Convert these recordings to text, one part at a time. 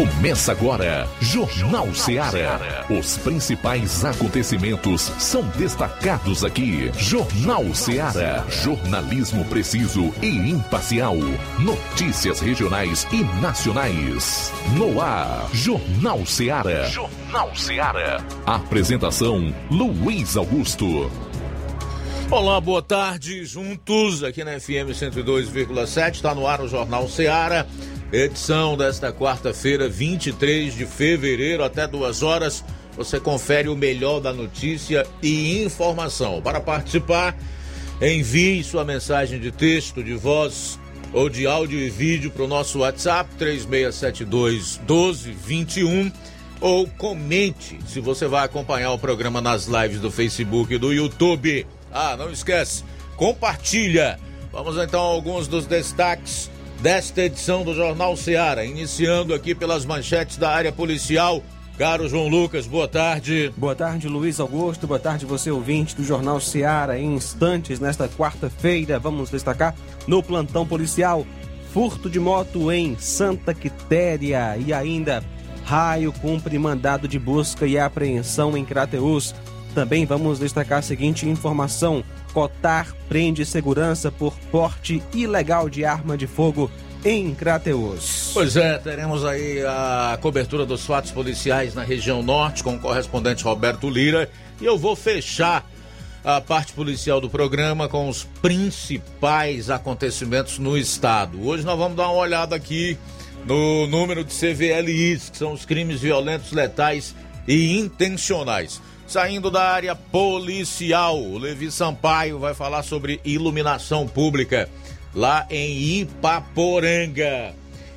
Começa agora, Jornal Seara. Os principais acontecimentos são destacados aqui. Jornal Seara. Jornalismo preciso e imparcial. Notícias regionais e nacionais. No ar, Jornal Seara. Jornal Seara. Apresentação: Luiz Augusto. Olá, boa tarde, juntos aqui na FM 102,7. Está no ar o Jornal Seara. Edição desta quarta-feira, 23 de fevereiro, até duas horas. Você confere o melhor da notícia e informação. Para participar, envie sua mensagem de texto, de voz ou de áudio e vídeo para o nosso WhatsApp 3672 1221 ou comente se você vai acompanhar o programa nas lives do Facebook e do YouTube. Ah, não esquece, compartilha. Vamos então a alguns dos destaques desta edição do Jornal Seara, iniciando aqui pelas manchetes da área policial. Caro João Lucas, boa tarde. Boa tarde, Luiz Augusto. Boa tarde, você ouvinte do Jornal Seara. Em instantes, nesta quarta-feira, vamos destacar no plantão policial furto de moto em Santa Quitéria e ainda raio cumpre mandado de busca e apreensão em Crateus. Também vamos destacar a seguinte informação: Cotar prende segurança por porte ilegal de arma de fogo em Crateus. Pois é, teremos aí a cobertura dos fatos policiais na região norte com o correspondente Roberto Lira e eu vou fechar a parte policial do programa com os principais acontecimentos no estado. Hoje nós vamos dar uma olhada aqui no número de CVLIs, que são os crimes violentos, letais e intencionais. Saindo da área policial, o Levi Sampaio vai falar sobre iluminação pública lá em Ipaporanga.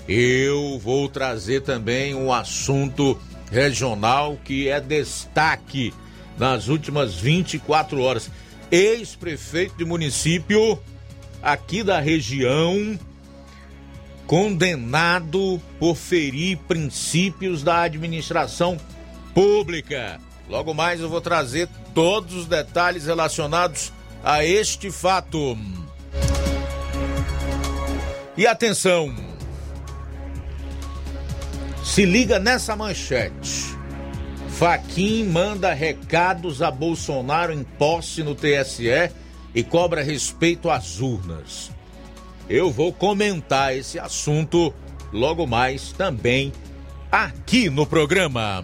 Eu vou trazer também um assunto regional que é destaque nas últimas 24 horas. Ex-prefeito de município aqui da região condenado por ferir princípios da administração pública. Logo mais eu vou trazer todos os detalhes relacionados a este fato. E atenção! Se liga nessa manchete. Faquin manda recados a Bolsonaro em posse no TSE e cobra respeito às urnas. Eu vou comentar esse assunto logo mais também aqui no programa.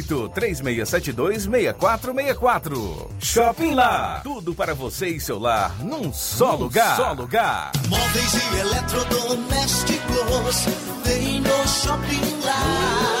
3672 6464. Shopping Lá. Tudo para você e seu lar num só num lugar. Só lugar. Móveis e eletrodomésticos. Vem no Shopping Lá.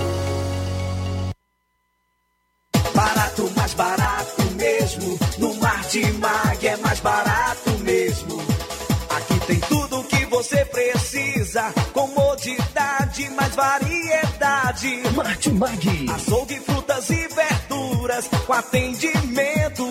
Você precisa. Comodidade, mais variedade. Martimag. Açougue, frutas e verduras. Com atendimento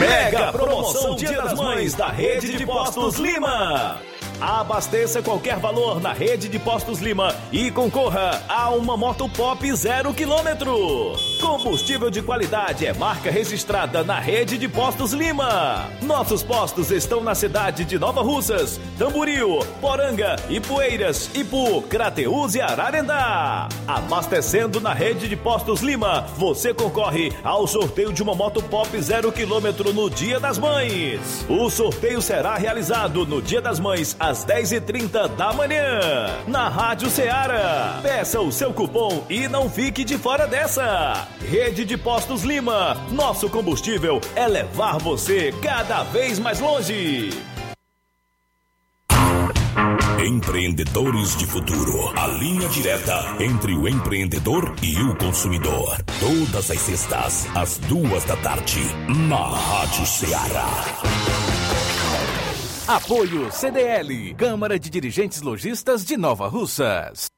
Mega promoção Dia das Mães da Rede de Postos Lima. Abasteça qualquer valor na rede de Postos Lima e concorra a uma moto pop zero quilômetro. Combustível de qualidade é marca registrada na rede de Postos Lima. Nossos postos estão na cidade de Nova Russas, Tamboril, Poranga, Ipueiras, Ipu, Crateús e Ararendá. Abastecendo na rede de Postos Lima, você concorre ao sorteio de uma moto pop zero quilômetro no Dia das Mães. O sorteio será realizado no Dia das Mães às 10h30 da manhã, na Rádio Ceará. Peça o seu cupom e não fique de fora dessa. Rede de Postos Lima, nosso combustível é levar você cada vez mais longe. Empreendedores de Futuro. A linha direta entre o empreendedor e o consumidor. Todas as sextas, às duas da tarde, na Rádio Ceará. Apoio CDL, Câmara de Dirigentes Lojistas de Nova Russas.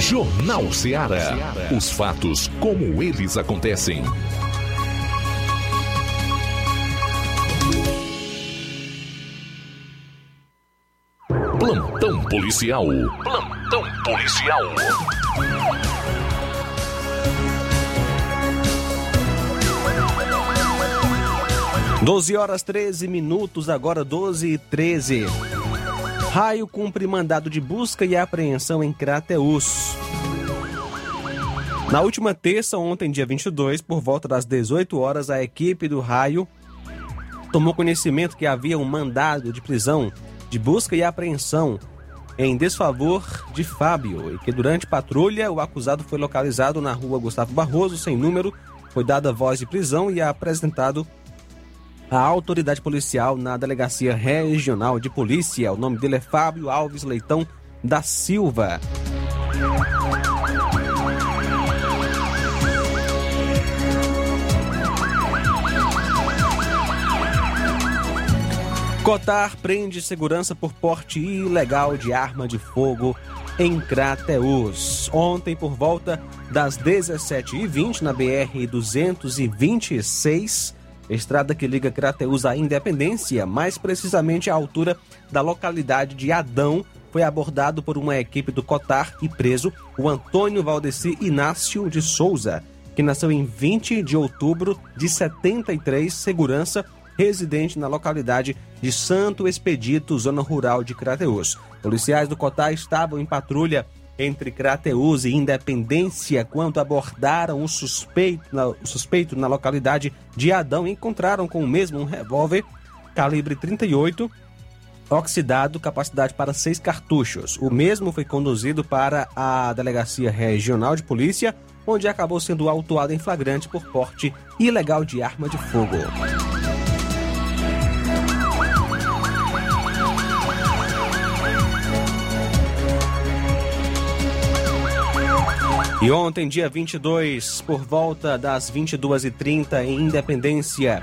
Jornal Ceará. Os fatos como eles acontecem. Plantão policial. Plantão policial. Doze horas 13 minutos, agora 12 e 13. Raio cumpre mandado de busca e apreensão em Crateus. Na última terça, ontem, dia 22, por volta das 18 horas, a equipe do Raio tomou conhecimento que havia um mandado de prisão de busca e apreensão em desfavor de Fábio e que durante patrulha o acusado foi localizado na rua Gustavo Barroso, sem número, foi dada voz de prisão e apresentado à autoridade policial na Delegacia Regional de Polícia. O nome dele é Fábio Alves Leitão da Silva. Cotar prende segurança por porte ilegal de arma de fogo em Crateus. Ontem, por volta das 17h20, na BR-226, estrada que liga Crateus à Independência, mais precisamente à altura da localidade de Adão, foi abordado por uma equipe do Cotar e preso o Antônio Valdeci Inácio de Souza, que nasceu em 20 de outubro de 73, segurança residente na localidade de Santo Expedito, zona rural de Crateus. Policiais do Cotar estavam em patrulha entre Crateus e Independência quando abordaram o suspeito, na, o suspeito na localidade de Adão e encontraram com o mesmo um revólver calibre 38 oxidado, capacidade para seis cartuchos. O mesmo foi conduzido para a Delegacia Regional de Polícia, onde acabou sendo autuado em flagrante por porte ilegal de arma de fogo. E ontem, dia 22, por volta das 22h30, em Independência,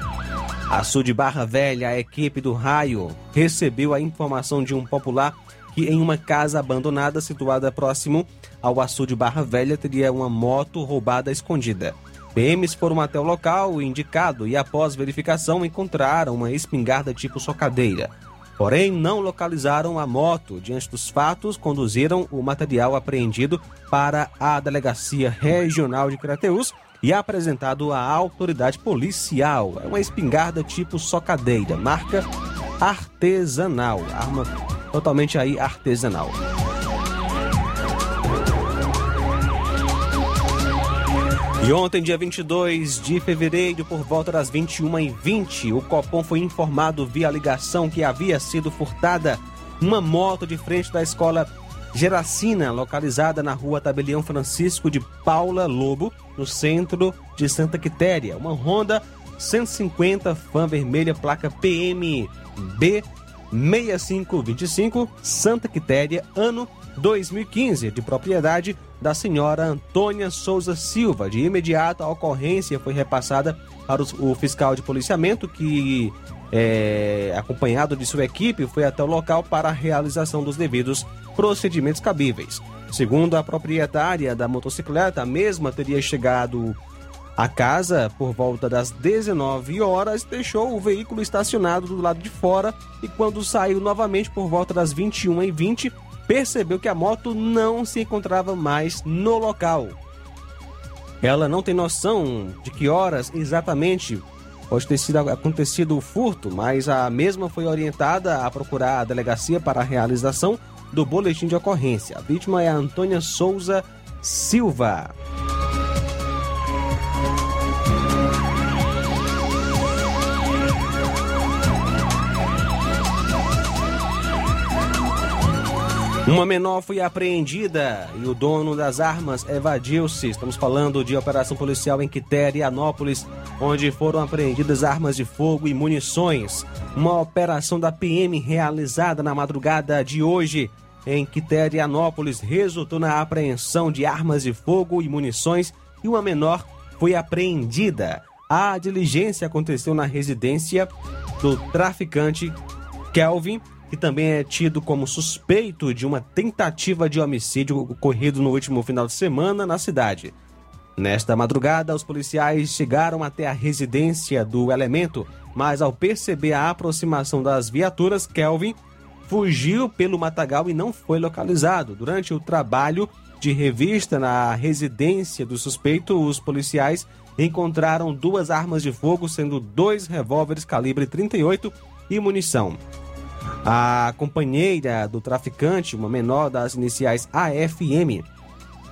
a Sul Barra Velha, a equipe do Raio, recebeu a informação de um popular que em uma casa abandonada situada próximo ao Açu de Barra Velha teria uma moto roubada escondida. PMs foram até o local indicado e após verificação encontraram uma espingarda tipo socadeira. Porém, não localizaram a moto. Diante dos fatos, conduziram o material apreendido para a Delegacia Regional de Crateús e apresentado à autoridade policial. É uma espingarda tipo socadeira, marca artesanal, arma totalmente aí artesanal. E ontem, dia 22 de fevereiro, por volta das 21h20, o Copom foi informado via ligação que havia sido furtada uma moto de frente da escola Geracina, localizada na rua Tabelião Francisco de Paula Lobo, no centro de Santa Quitéria. Uma Honda 150 fã vermelha, placa PMB 6525, Santa Quitéria, ano 2015, de propriedade da senhora Antônia Souza Silva. De imediato, a ocorrência foi repassada para o fiscal de policiamento, que, é, acompanhado de sua equipe, foi até o local para a realização dos devidos procedimentos cabíveis. Segundo a proprietária da motocicleta, a mesma teria chegado à casa por volta das 19 horas, deixou o veículo estacionado do lado de fora e quando saiu novamente por volta das 21h20, percebeu que a moto não se encontrava mais no local. Ela não tem noção de que horas exatamente pode ter sido acontecido o furto, mas a mesma foi orientada a procurar a delegacia para a realização do boletim de ocorrência. A vítima é a Antônia Souza Silva. Uma menor foi apreendida e o dono das armas evadiu-se. Estamos falando de operação policial em Quiterianópolis, onde foram apreendidas armas de fogo e munições. Uma operação da PM realizada na madrugada de hoje em Quiterianópolis resultou na apreensão de armas de fogo e munições e uma menor foi apreendida. A diligência aconteceu na residência do traficante Kelvin que também é tido como suspeito de uma tentativa de homicídio ocorrido no último final de semana na cidade. Nesta madrugada, os policiais chegaram até a residência do elemento, mas ao perceber a aproximação das viaturas, Kelvin fugiu pelo matagal e não foi localizado. Durante o trabalho de revista na residência do suspeito, os policiais encontraram duas armas de fogo, sendo dois revólveres calibre 38 e munição. A companheira do traficante, uma menor das iniciais AFM,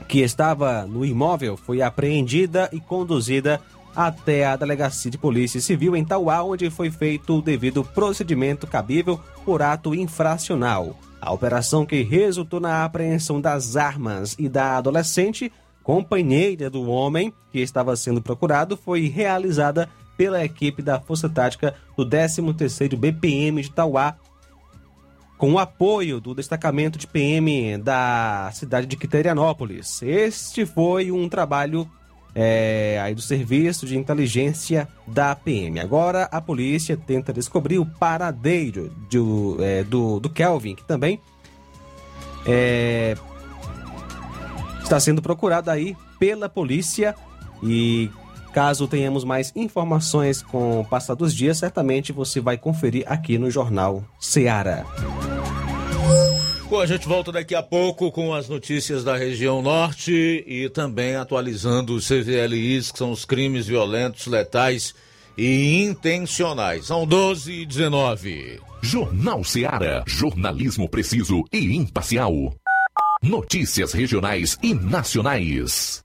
que estava no imóvel, foi apreendida e conduzida até a Delegacia de Polícia Civil em Tauá, onde foi feito o devido procedimento cabível por ato infracional. A operação que resultou na apreensão das armas e da adolescente, companheira do homem que estava sendo procurado, foi realizada pela equipe da Força Tática do 13º BPM de Tauá, com o apoio do destacamento de PM da cidade de Quiterianópolis. Este foi um trabalho é, aí do Serviço de Inteligência da PM. Agora a polícia tenta descobrir o paradeiro do, é, do, do Kelvin, que também é, está sendo procurado aí pela polícia e Caso tenhamos mais informações com o passar dos dias, certamente você vai conferir aqui no Jornal Seara. Bom, a gente volta daqui a pouco com as notícias da região norte e também atualizando os CVLIs, que são os crimes violentos, letais e intencionais. São 12 e 19. Jornal Seara. Jornalismo preciso e imparcial. Notícias regionais e nacionais.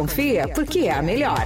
porque é a melhor.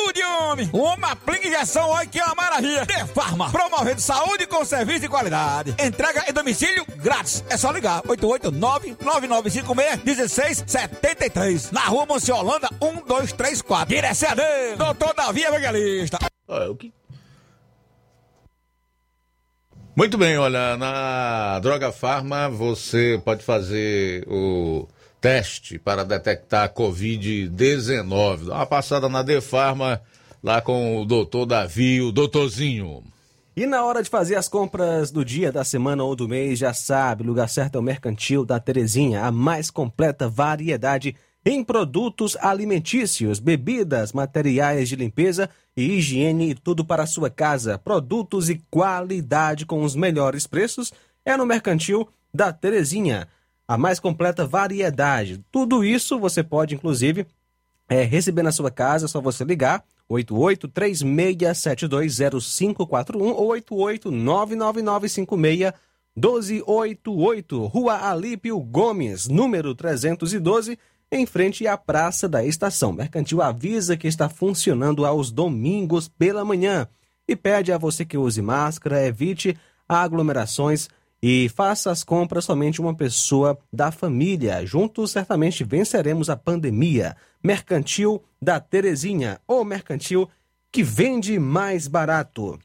ajude, homem. Uma aplica injeção, olha que é uma maravilha. De Farma, promovendo saúde com serviço de qualidade. Entrega em domicílio grátis. É só ligar, 889-9956-1673. Na rua Monsiolanda, 1234. Direção a Deus, doutor Davi Evangelista. o que Muito bem, olha, na Droga Farma você pode fazer o teste para detectar a Covid-19. Dá uma passada na Defarma lá com o doutor Davi, o doutorzinho. E na hora de fazer as compras do dia, da semana ou do mês, já sabe, o lugar certo é o Mercantil da Terezinha, a mais completa variedade em produtos alimentícios, bebidas, materiais de limpeza e higiene e tudo para a sua casa. Produtos e qualidade com os melhores preços é no Mercantil da Terezinha, a mais completa variedade. Tudo isso você pode, inclusive, é, receber na sua casa, é só você ligar 8836720541 ou 88999561288, Rua Alípio Gomes, número 312, em frente à Praça da Estação. Mercantil avisa que está funcionando aos domingos pela manhã e pede a você que use máscara, evite aglomerações e faça as compras somente uma pessoa da família. Juntos, certamente venceremos a pandemia. Mercantil da Terezinha, ou mercantil que vende mais barato.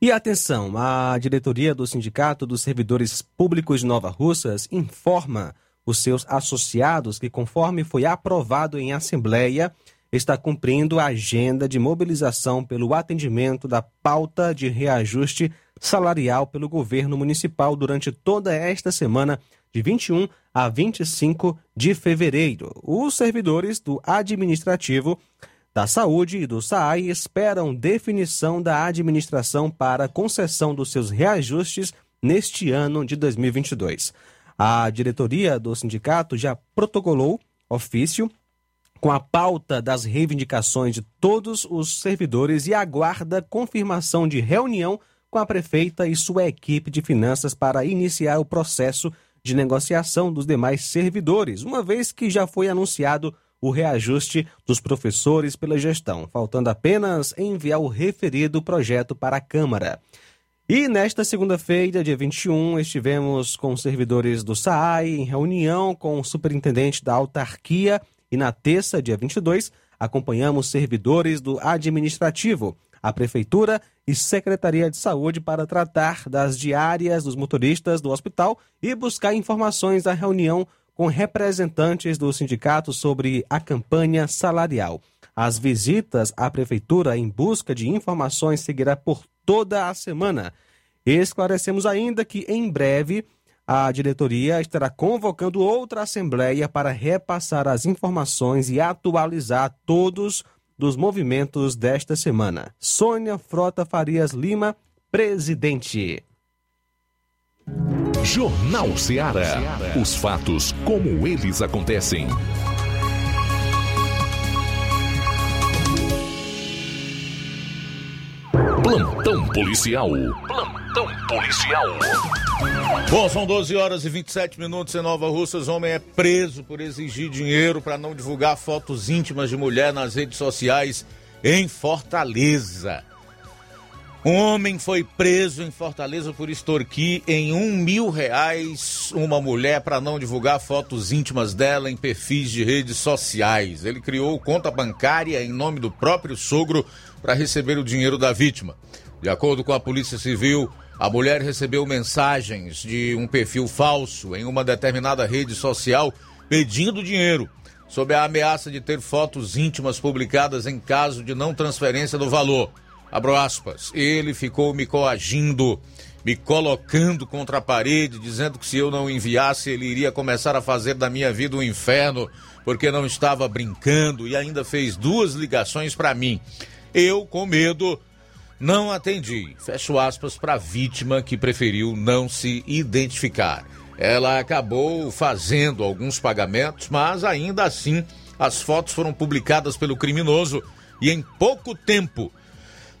E atenção, a diretoria do Sindicato dos Servidores Públicos de Nova Russas informa os seus associados que, conforme foi aprovado em assembleia, está cumprindo a agenda de mobilização pelo atendimento da pauta de reajuste salarial pelo governo municipal durante toda esta semana, de 21 a 25 de fevereiro. Os servidores do administrativo da Saúde e do SAAI esperam definição da administração para concessão dos seus reajustes neste ano de 2022. A diretoria do sindicato já protocolou ofício com a pauta das reivindicações de todos os servidores e aguarda confirmação de reunião com a prefeita e sua equipe de finanças para iniciar o processo de negociação dos demais servidores, uma vez que já foi anunciado o reajuste dos professores pela gestão, faltando apenas enviar o referido projeto para a Câmara. E nesta segunda-feira, dia 21, estivemos com servidores do SAAI em reunião com o superintendente da autarquia e na terça, dia 22, acompanhamos servidores do administrativo a Prefeitura e Secretaria de Saúde para tratar das diárias dos motoristas do hospital e buscar informações da reunião com representantes do sindicato sobre a campanha salarial. As visitas à Prefeitura em busca de informações seguirá por toda a semana. Esclarecemos ainda que em breve a diretoria estará convocando outra assembleia para repassar as informações e atualizar todos os dos movimentos desta semana. Sônia Frota Farias Lima, presidente. Jornal Ceará. Os fatos como eles acontecem. Plantão policial. Plantão policial. Bom, são 12 horas e 27 minutos em Nova Russas. Homem é preso por exigir dinheiro para não divulgar fotos íntimas de mulher nas redes sociais em Fortaleza. Um homem foi preso em Fortaleza por extorquir em um mil reais uma mulher para não divulgar fotos íntimas dela em perfis de redes sociais. Ele criou conta bancária em nome do próprio sogro para receber o dinheiro da vítima. De acordo com a Polícia Civil, a mulher recebeu mensagens de um perfil falso em uma determinada rede social pedindo dinheiro, sob a ameaça de ter fotos íntimas publicadas em caso de não transferência do valor. Abro aspas. Ele ficou me coagindo, me colocando contra a parede, dizendo que se eu não enviasse, ele iria começar a fazer da minha vida um inferno, porque não estava brincando e ainda fez duas ligações para mim. Eu, com medo, não atendi. Fecho aspas para a vítima que preferiu não se identificar. Ela acabou fazendo alguns pagamentos, mas ainda assim as fotos foram publicadas pelo criminoso e em pouco tempo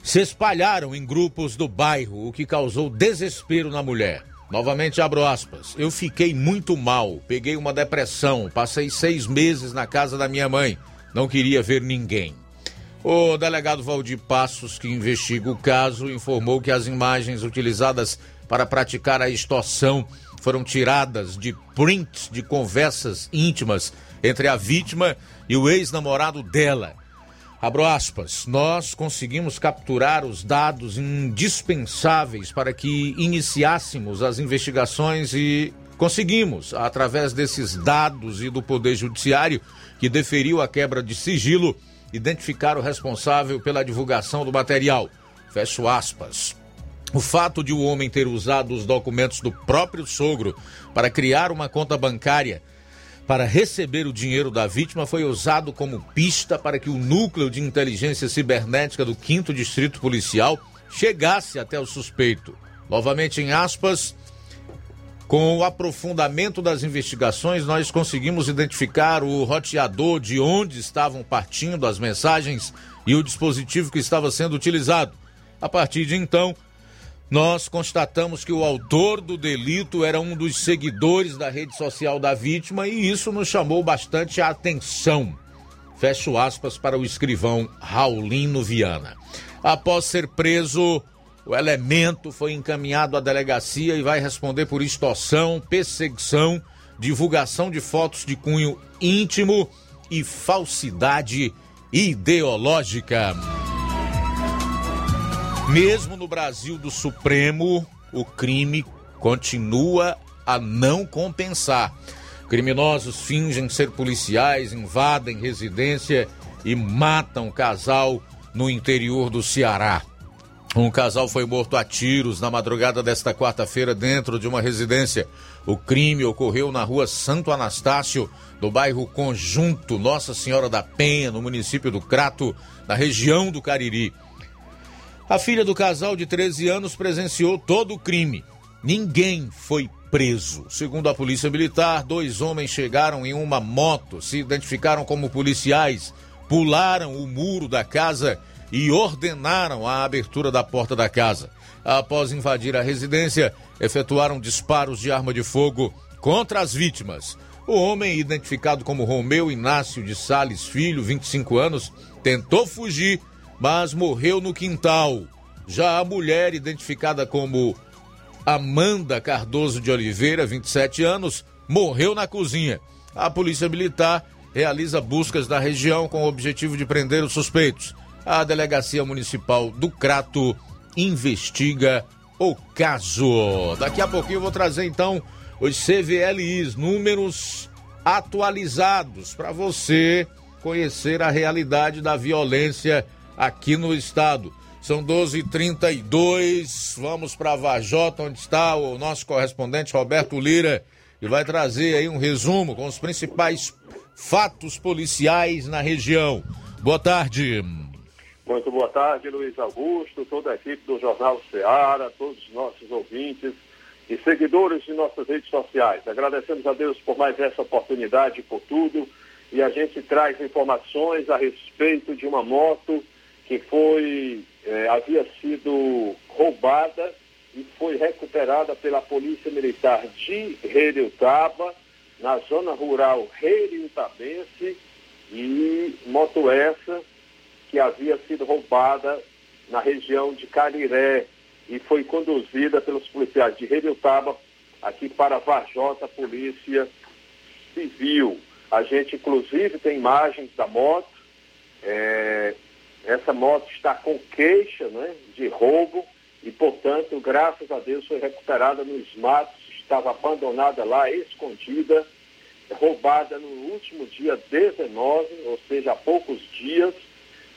se espalharam em grupos do bairro, o que causou desespero na mulher. Novamente abro aspas. Eu fiquei muito mal, peguei uma depressão, passei seis meses na casa da minha mãe, não queria ver ninguém. O delegado Valdir Passos, que investiga o caso, informou que as imagens utilizadas para praticar a extorsão foram tiradas de prints de conversas íntimas entre a vítima e o ex-namorado dela. Abro aspas, nós conseguimos capturar os dados indispensáveis para que iniciássemos as investigações e conseguimos, através desses dados e do Poder Judiciário, que deferiu a quebra de sigilo, identificar o responsável pela divulgação do material. Fecho aspas. O fato de o homem ter usado os documentos do próprio sogro para criar uma conta bancária para receber o dinheiro da vítima foi usado como pista para que o núcleo de inteligência cibernética do 5 Distrito Policial chegasse até o suspeito. Novamente em aspas, com o aprofundamento das investigações, nós conseguimos identificar o roteador de onde estavam partindo as mensagens e o dispositivo que estava sendo utilizado. A partir de então, nós constatamos que o autor do delito era um dos seguidores da rede social da vítima e isso nos chamou bastante a atenção. Fecho aspas para o escrivão Raulino Viana. Após ser preso, o elemento foi encaminhado à delegacia e vai responder por extorsão, perseguição, divulgação de fotos de cunho íntimo e falsidade ideológica. Mesmo no Brasil do Supremo, o crime continua a não compensar. Criminosos fingem ser policiais, invadem residência e matam casal no interior do Ceará. Um casal foi morto a tiros na madrugada desta quarta-feira dentro de uma residência. O crime ocorreu na rua Santo Anastácio, no bairro Conjunto Nossa Senhora da Penha, no município do Crato, na região do Cariri. A filha do casal de 13 anos presenciou todo o crime. Ninguém foi preso. Segundo a Polícia Militar, dois homens chegaram em uma moto, se identificaram como policiais, pularam o muro da casa e ordenaram a abertura da porta da casa. Após invadir a residência, efetuaram disparos de arma de fogo contra as vítimas. O homem, identificado como Romeu Inácio de Sales Filho, 25 anos, tentou fugir mas morreu no quintal. Já a mulher, identificada como Amanda Cardoso de Oliveira, 27 anos, morreu na cozinha. A Polícia Militar realiza buscas na região com o objetivo de prender os suspeitos. A Delegacia Municipal do Crato investiga o caso. Daqui a pouquinho eu vou trazer então os CVLIs, números atualizados para você conhecer a realidade da violência aqui no estado. São 12h32, vamos para Vajota, onde está o nosso correspondente Roberto Lira, e vai trazer aí um resumo com os principais fatos policiais na região. Boa tarde. Muito boa tarde, Luiz Augusto, toda a equipe do Jornal Ceará, todos os nossos ouvintes e seguidores de nossas redes sociais. Agradecemos a Deus por mais essa oportunidade, por tudo, e a gente traz informações a respeito de uma moto que foi, é, havia sido roubada e foi recuperada pela Polícia Militar de Reiriutaba, na zona rural Reiriutabense, e moto essa que havia sido roubada na região de Cariré e foi conduzida pelos policiais de Reiriutaba aqui para Varjota, Polícia Civil. A gente, inclusive, tem imagens da moto. É, essa moto está com queixa né, de roubo e, portanto, graças a Deus, foi recuperada nos matos, estava abandonada lá, escondida, roubada no último dia 19, ou seja, há poucos dias,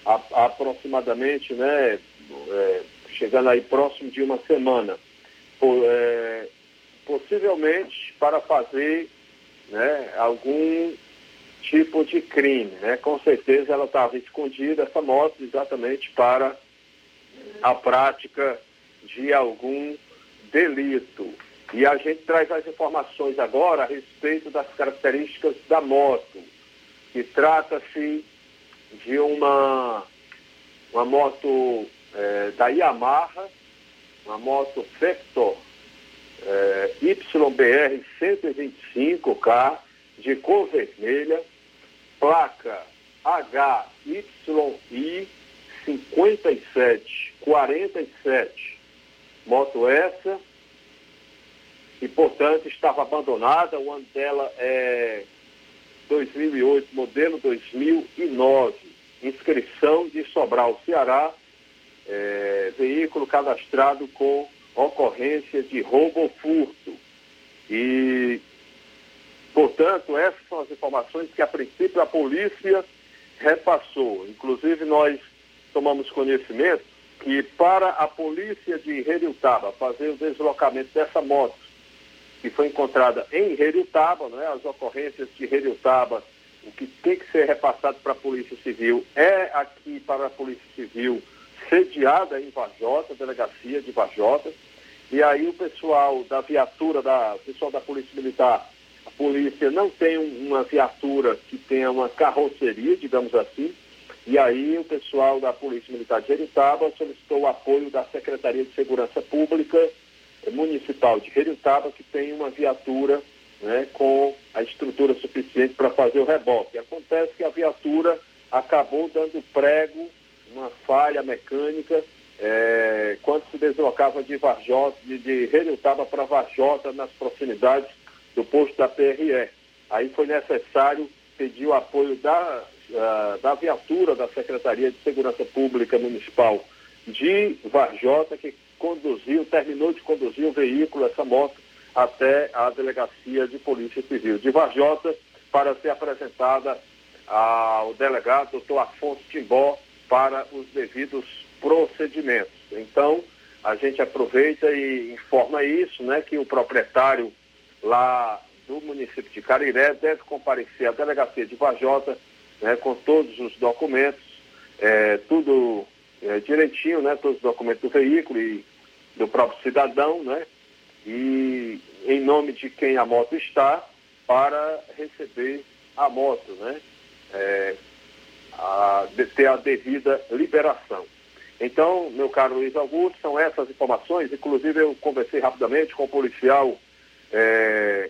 a, aproximadamente, né, é, chegando aí próximo de uma semana. Por, é, possivelmente para fazer né, algum tipo de crime. Né? Com certeza ela estava escondida, essa moto, exatamente para a prática de algum delito. E a gente traz as informações agora a respeito das características da moto, que trata-se de uma, uma moto é, da Yamaha, uma moto Vector é, YBR 125K de cor vermelha, placa HYI 5747, moto essa, e portanto estava abandonada, o ano dela é 2008, modelo 2009, inscrição de Sobral, Ceará, é, veículo cadastrado com ocorrência de roubo ou furto. E Portanto, essas são as informações que, a princípio, a polícia repassou. Inclusive, nós tomamos conhecimento que para a polícia de Heriutaba fazer o deslocamento dessa moto, que foi encontrada em Heriutaba, né, as ocorrências de Heriutaba, o que tem que ser repassado para a Polícia Civil é aqui para a Polícia Civil sediada em Vajota, delegacia de Vajota, e aí o pessoal da viatura, da, o pessoal da Polícia Militar, a polícia não tem uma viatura que tenha uma carroceria, digamos assim, e aí o pessoal da Polícia Militar de Jeritaba solicitou o apoio da Secretaria de Segurança Pública Municipal de Jeritaba, que tem uma viatura né, com a estrutura suficiente para fazer o reboque. Acontece que a viatura acabou dando prego, uma falha mecânica, é, quando se deslocava de Varjota, de, de para Varjota, nas proximidades do posto da PRE. Aí foi necessário pedir o apoio da, uh, da viatura da Secretaria de Segurança Pública Municipal de Varjota, que conduziu, terminou de conduzir o veículo, essa moto, até a Delegacia de Polícia Civil de Varjota, para ser apresentada ao delegado doutor Afonso Timbó para os devidos procedimentos. Então, a gente aproveita e informa isso, né, que o proprietário lá do município de Cariré deve comparecer à delegacia de Vajota, né, com todos os documentos, é, tudo é, direitinho, né, todos os documentos do veículo e do próprio cidadão, né, e em nome de quem a moto está, para receber a moto, né, é, a, ter a devida liberação. Então, meu caro Luiz Augusto, são essas informações. Inclusive, eu conversei rapidamente com o policial é,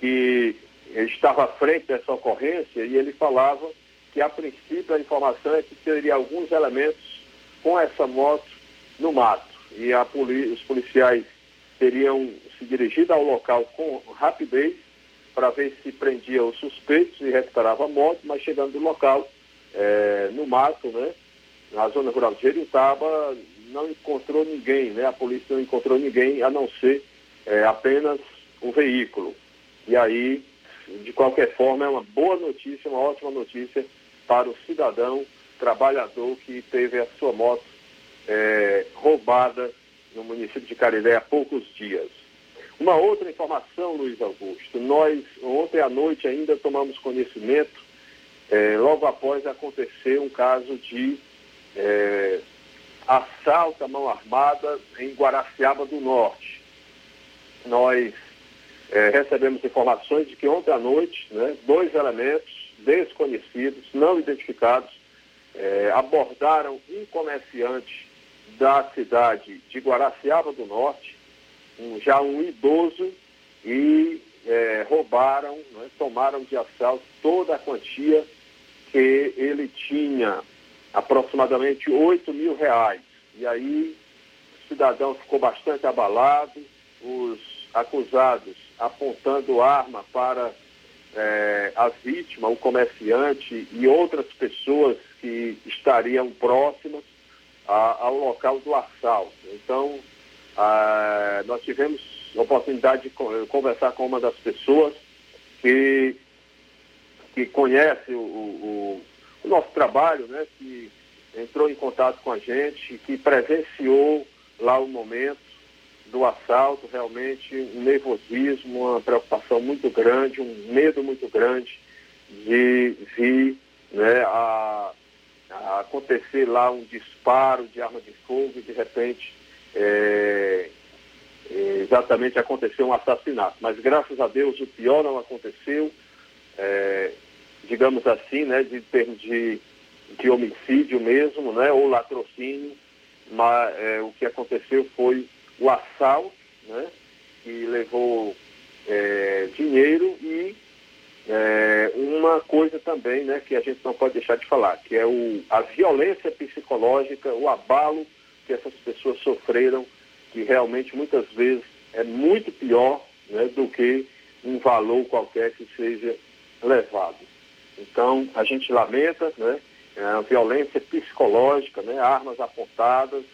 que estava à frente dessa ocorrência e ele falava que, a princípio, a informação é que teria alguns elementos com essa moto no mato. E poli os policiais teriam se dirigido ao local com rapidez para ver se prendia os suspeitos e recuperava a moto, mas chegando no local, é, no mato, né, na zona rural de Jeritaba, não encontrou ninguém, né, a polícia não encontrou ninguém, a não ser é, apenas o veículo. E aí, de qualquer forma, é uma boa notícia, uma ótima notícia para o cidadão trabalhador que teve a sua moto é, roubada no município de Cariré há poucos dias. Uma outra informação, Luiz Augusto, nós ontem à noite ainda tomamos conhecimento, é, logo após acontecer um caso de é, assalto à mão armada em Guaraciaba do Norte. Nós é, recebemos informações de que ontem à noite, né, dois elementos desconhecidos, não identificados, é, abordaram um comerciante da cidade de Guaraciaba do Norte, um, já um idoso, e é, roubaram, né, tomaram de assalto toda a quantia que ele tinha, aproximadamente 8 mil reais. E aí o cidadão ficou bastante abalado, os acusados apontando arma para é, a vítima, o comerciante e outras pessoas que estariam próximas ao local do assalto. Então, a, nós tivemos a oportunidade de conversar com uma das pessoas que, que conhece o, o, o nosso trabalho, né, que entrou em contato com a gente, que presenciou lá o momento do assalto, realmente um nervosismo, uma preocupação muito grande, um medo muito grande de vir né, a acontecer lá um disparo de arma de fogo e de repente é, exatamente aconteceu um assassinato. Mas graças a Deus o pior não aconteceu, é, digamos assim, né, de termos de, de homicídio mesmo, né, ou latrocínio, mas é, o que aconteceu foi o assalto, né, que levou é, dinheiro e é, uma coisa também né, que a gente não pode deixar de falar, que é o, a violência psicológica, o abalo que essas pessoas sofreram, que realmente muitas vezes é muito pior né, do que um valor qualquer que seja levado. Então, a gente lamenta né, a violência psicológica, né, armas apontadas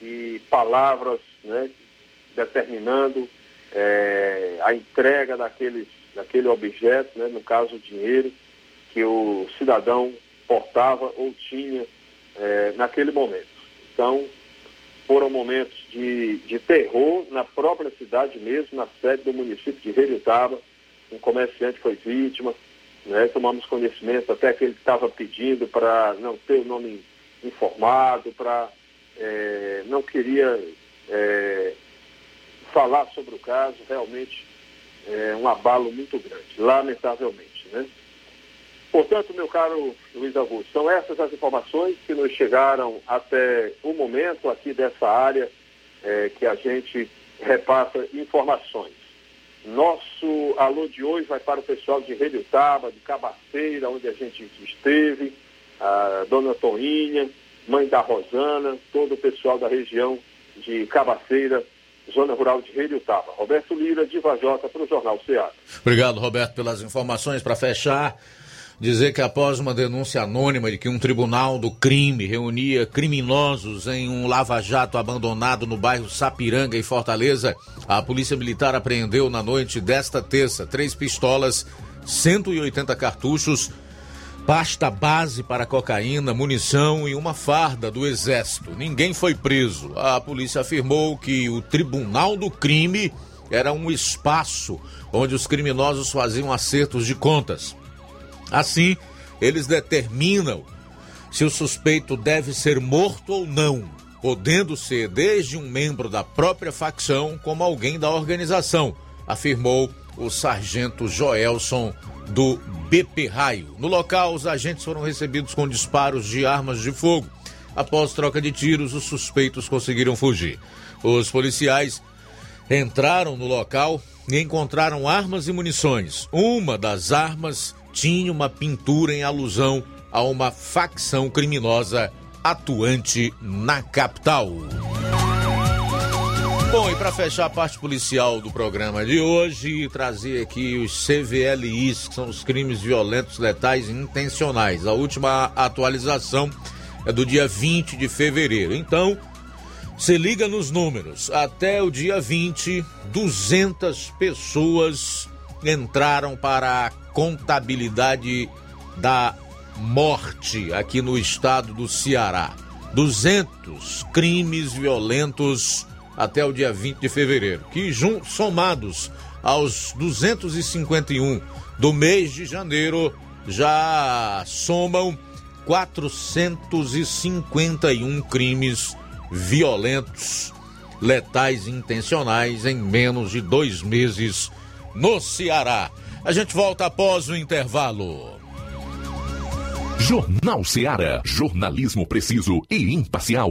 e palavras né, determinando é, a entrega daqueles, daquele objeto, né, no caso o dinheiro, que o cidadão portava ou tinha é, naquele momento. Então, foram momentos de, de terror na própria cidade mesmo, na sede do município de Relutaba. Um comerciante foi vítima, né? tomamos conhecimento até que ele estava pedindo para não ter o nome informado, para é, não queria é, falar sobre o caso, realmente é um abalo muito grande, lamentavelmente. Né? Portanto, meu caro Luiz Augusto, são essas as informações que nos chegaram até o momento aqui dessa área é, que a gente repassa informações. Nosso alô de hoje vai para o pessoal de Taba, de Cabaceira, onde a gente esteve, a dona Toinha, mãe da Rosana, todo o pessoal da região de Cabaceira, zona rural de Taba. Roberto Lira, de Vajota, para o Jornal Ceará. Obrigado, Roberto, pelas informações. Para fechar, dizer que após uma denúncia anônima de que um tribunal do crime reunia criminosos em um lava-jato abandonado no bairro Sapiranga, em Fortaleza, a Polícia Militar apreendeu na noite desta terça três pistolas, 180 cartuchos, pasta base para cocaína, munição e uma farda do Exército. Ninguém foi preso. A polícia afirmou que o tribunal do crime era um espaço onde os criminosos faziam acertos de contas. Assim, eles determinam se o suspeito deve ser morto ou não, podendo ser desde um membro da própria facção como alguém da organização, afirmou o sargento Joelson do BP Raio. No local, os agentes foram recebidos com disparos de armas de fogo. Após troca de tiros, os suspeitos conseguiram fugir. Os policiais entraram no local e encontraram armas e munições. Uma das armas tinha uma pintura em alusão a uma facção criminosa atuante na capital. Bom, e para fechar a parte policial do programa de hoje, trazer aqui os CVLIs, que são os crimes violentos, letais e intencionais. A última atualização é do dia 20 de fevereiro. Então, se liga nos números. Até o dia 20, 200 pessoas entraram para a contabilidade da morte aqui no estado do Ceará. 200 crimes violentos até o dia 20 de fevereiro, que somados aos 251 do mês de janeiro já somam 451 crimes violentos, letais intencionais em menos de dois meses no Ceará. A gente volta após o intervalo. Jornal Ceará, jornalismo preciso e imparcial.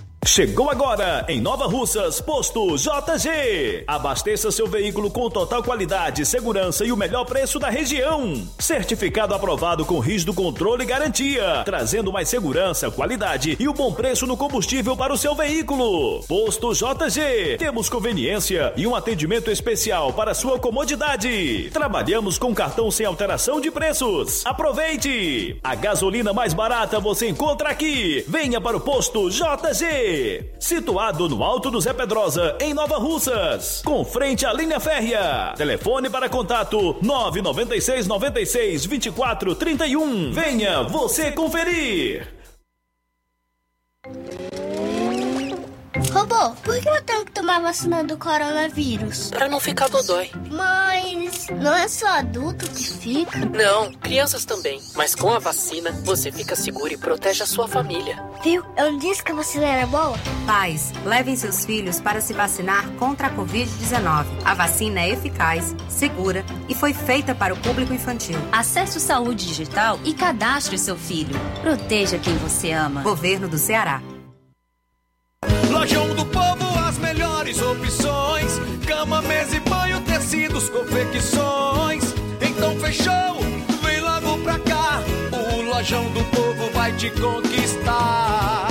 Chegou agora em Nova Russas, posto JG. Abasteça seu veículo com total qualidade, segurança e o melhor preço da região. Certificado aprovado com rígido controle e garantia, trazendo mais segurança, qualidade e o bom preço no combustível para o seu veículo. Posto JG. Temos conveniência e um atendimento especial para sua comodidade. Trabalhamos com cartão sem alteração de preços. Aproveite! A gasolina mais barata você encontra aqui. Venha para o posto JG situado no Alto do Zé Pedrosa, em Nova Russas, com frente à linha férrea. Telefone para contato 996 96 24 31. Venha você conferir. Robô, por que eu tenho que tomar vacina do coronavírus? Para não ficar dodói. Mas não é só adulto que fica? Não, crianças também. Mas com a vacina, você fica seguro e protege a sua família. Viu? Eu não disse que a vacina era boa? Pais, levem seus filhos para se vacinar contra a Covid-19. A vacina é eficaz, segura e foi feita para o público infantil. Acesse o Saúde Digital e cadastre seu filho. Proteja quem você ama. Governo do Ceará. Lojão do Povo, as melhores opções: cama, mesa e banho, tecidos, confecções. Então fechou, vem logo pra cá. O Lojão do Povo vai te conquistar.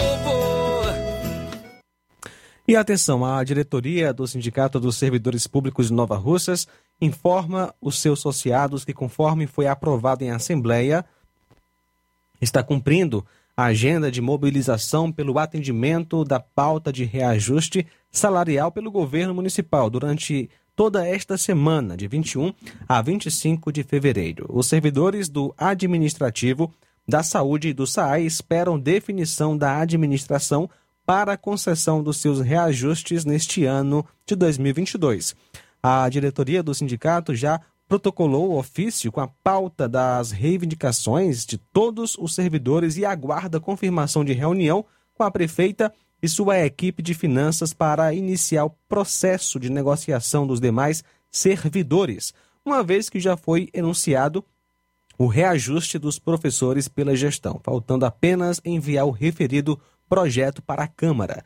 E atenção, a diretoria do Sindicato dos Servidores Públicos de Nova Russas informa os seus associados que, conforme foi aprovado em Assembleia, está cumprindo a agenda de mobilização pelo atendimento da pauta de reajuste salarial pelo governo municipal durante toda esta semana, de 21 a 25 de fevereiro. Os servidores do administrativo, da saúde e do SAAI esperam definição da administração para a concessão dos seus reajustes neste ano de 2022. A diretoria do sindicato já protocolou o ofício com a pauta das reivindicações de todos os servidores e aguarda confirmação de reunião com a prefeita e sua equipe de finanças para iniciar o processo de negociação dos demais servidores, uma vez que já foi enunciado o reajuste dos professores pela gestão, faltando apenas enviar o referido projeto para a Câmara.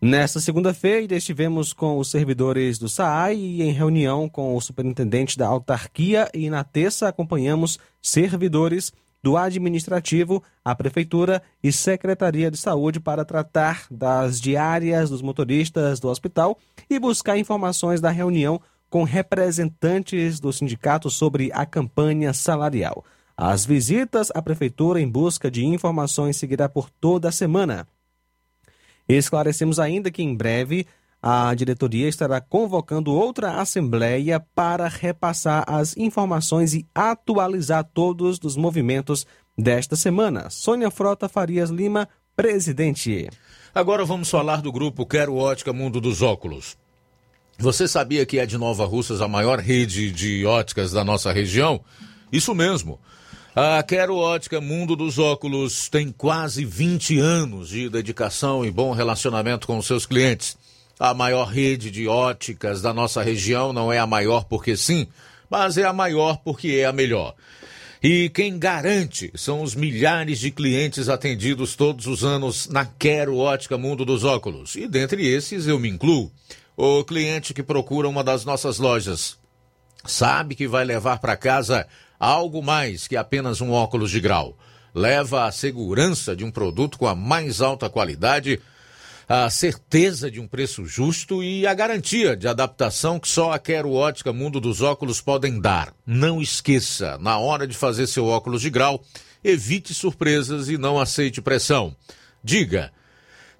Nesta segunda-feira, estivemos com os servidores do SAAI e em reunião com o superintendente da autarquia e na terça acompanhamos servidores do administrativo, a prefeitura e secretaria de saúde para tratar das diárias dos motoristas do hospital e buscar informações da reunião com representantes do sindicato sobre a campanha salarial. As visitas à prefeitura em busca de informações seguirá por toda a semana. Esclarecemos ainda que em breve a diretoria estará convocando outra assembleia para repassar as informações e atualizar todos os movimentos desta semana. Sônia Frota Farias Lima, presidente. Agora vamos falar do grupo Quero Ótica Mundo dos Óculos. Você sabia que é de Nova Russas a maior rede de óticas da nossa região? Isso mesmo. A Quero Ótica Mundo dos Óculos tem quase 20 anos de dedicação e bom relacionamento com seus clientes. A maior rede de óticas da nossa região não é a maior porque sim, mas é a maior porque é a melhor. E quem garante são os milhares de clientes atendidos todos os anos na Quero Ótica Mundo dos Óculos. E dentre esses eu me incluo. O cliente que procura uma das nossas lojas sabe que vai levar para casa algo mais que apenas um óculos de grau. Leva a segurança de um produto com a mais alta qualidade, a certeza de um preço justo e a garantia de adaptação que só a Quero Ótica Mundo dos Óculos podem dar. Não esqueça, na hora de fazer seu óculos de grau, evite surpresas e não aceite pressão. Diga.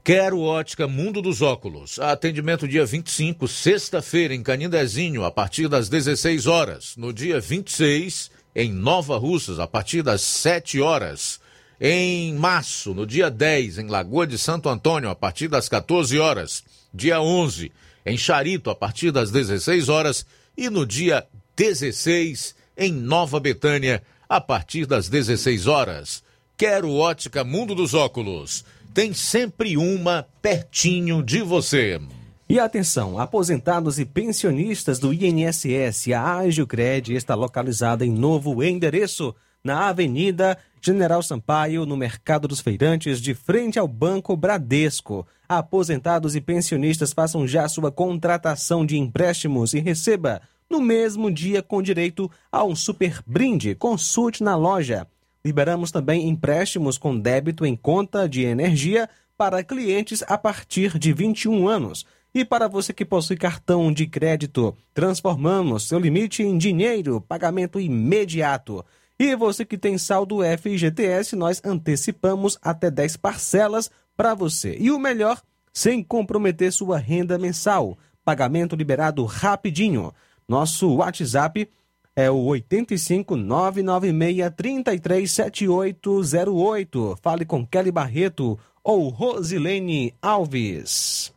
Quero Ótica Mundo dos Óculos. Atendimento dia 25, sexta-feira, em Canindezinho, a partir das 16 horas. No dia 26, em Nova Russas, a partir das 7 horas. Em março, no dia 10, em Lagoa de Santo Antônio, a partir das 14 horas. Dia 11, em Charito, a partir das 16 horas. E no dia 16, em Nova Betânia, a partir das 16 horas. Quero ótica Mundo dos Óculos. Tem sempre uma pertinho de você. E atenção, aposentados e pensionistas do INSS, a Agiocred está localizada em novo endereço, na Avenida General Sampaio, no Mercado dos Feirantes, de frente ao Banco Bradesco. Aposentados e pensionistas façam já sua contratação de empréstimos e receba no mesmo dia com direito a um super brinde. Consulte na loja. Liberamos também empréstimos com débito em conta de energia para clientes a partir de 21 anos. E para você que possui cartão de crédito, transformamos seu limite em dinheiro, pagamento imediato. E você que tem saldo FGTS, nós antecipamos até 10 parcelas para você. E o melhor, sem comprometer sua renda mensal. Pagamento liberado rapidinho. Nosso WhatsApp é o 85 996 337808. Fale com Kelly Barreto ou Rosilene Alves.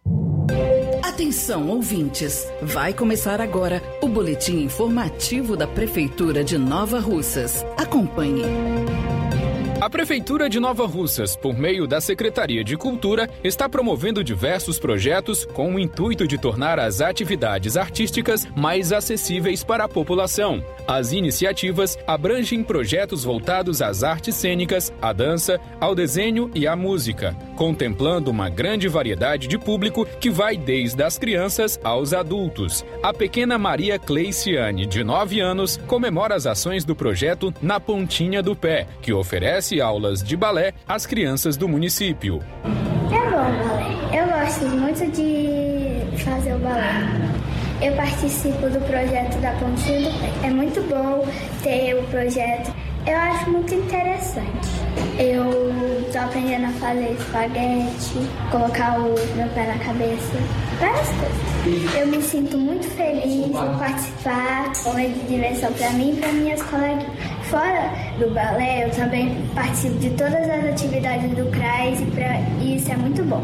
Atenção, ouvintes! Vai começar agora o boletim informativo da Prefeitura de Nova Russas. Acompanhe. A Prefeitura de Nova Russas, por meio da Secretaria de Cultura, está promovendo diversos projetos com o intuito de tornar as atividades artísticas mais acessíveis para a população. As iniciativas abrangem projetos voltados às artes cênicas, à dança, ao desenho e à música, contemplando uma grande variedade de público que vai desde as crianças aos adultos. A pequena Maria Cleiciane, de 9 anos, comemora as ações do projeto Na Pontinha do Pé, que oferece aulas de balé às crianças do município. Eu bom, balé. Eu gosto muito de fazer o balé. Eu participo do projeto da Pontinha do Pé. É muito bom ter o projeto. Eu acho muito interessante. Eu tô aprendendo a fazer espaguete, colocar o meu pé na cabeça, várias coisas. Eu me sinto muito feliz por participar, é de diversão para mim e para minhas coleguinhas. Fora do balé, eu também participo de todas as atividades do CRAS e, pra, e isso é muito bom.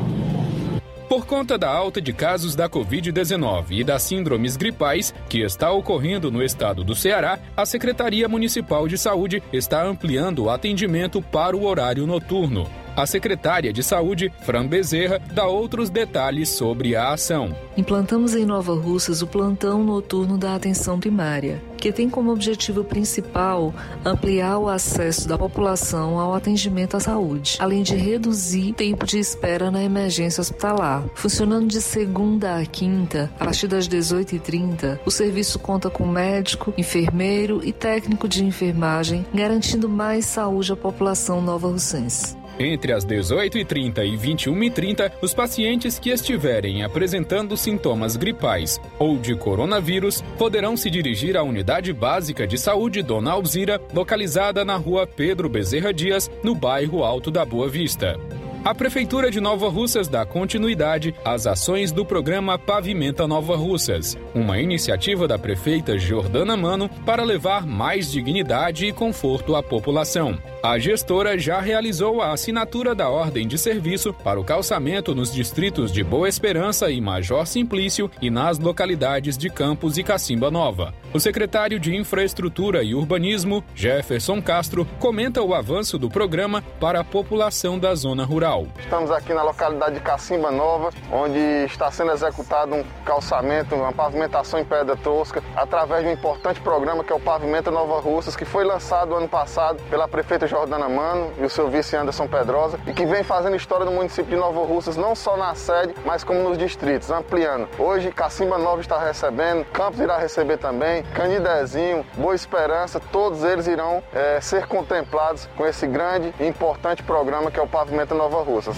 Por conta da alta de casos da Covid-19 e das síndromes gripais que está ocorrendo no estado do Ceará, a Secretaria Municipal de Saúde está ampliando o atendimento para o horário noturno. A secretária de Saúde, Fran Bezerra, dá outros detalhes sobre a ação. Implantamos em Nova Russas o plantão noturno da atenção primária, que tem como objetivo principal ampliar o acesso da população ao atendimento à saúde, além de reduzir o tempo de espera na emergência hospitalar. Funcionando de segunda a quinta, a partir das 18h30, o serviço conta com médico, enfermeiro e técnico de enfermagem, garantindo mais saúde à população nova-russense. Entre as 18h30 e 21h30, os pacientes que estiverem apresentando sintomas gripais ou de coronavírus poderão se dirigir à Unidade Básica de Saúde Dona Alzira, localizada na rua Pedro Bezerra Dias, no bairro Alto da Boa Vista. A Prefeitura de Nova Russas dá continuidade às ações do programa Pavimenta Nova Russas, uma iniciativa da prefeita Jordana Mano para levar mais dignidade e conforto à população. A gestora já realizou a assinatura da ordem de serviço para o calçamento nos distritos de Boa Esperança e Major Simplício e nas localidades de Campos e Cacimba Nova. O secretário de Infraestrutura e Urbanismo, Jefferson Castro, comenta o avanço do programa para a população da zona rural. Estamos aqui na localidade de Cacimba Nova, onde está sendo executado um calçamento, uma pavimentação em pedra tosca, através de um importante programa que é o Pavimenta Nova Russas, que foi lançado ano passado pela prefeita Jordana Mano e o seu vice Anderson Pedrosa, e que vem fazendo história no município de Nova Russas, não só na sede, mas como nos distritos, ampliando. Hoje, Cacimba Nova está recebendo, Campos irá receber também, Canidezinho, Boa Esperança, todos eles irão é, ser contemplados com esse grande e importante programa que é o Pavimenta Nova Russas.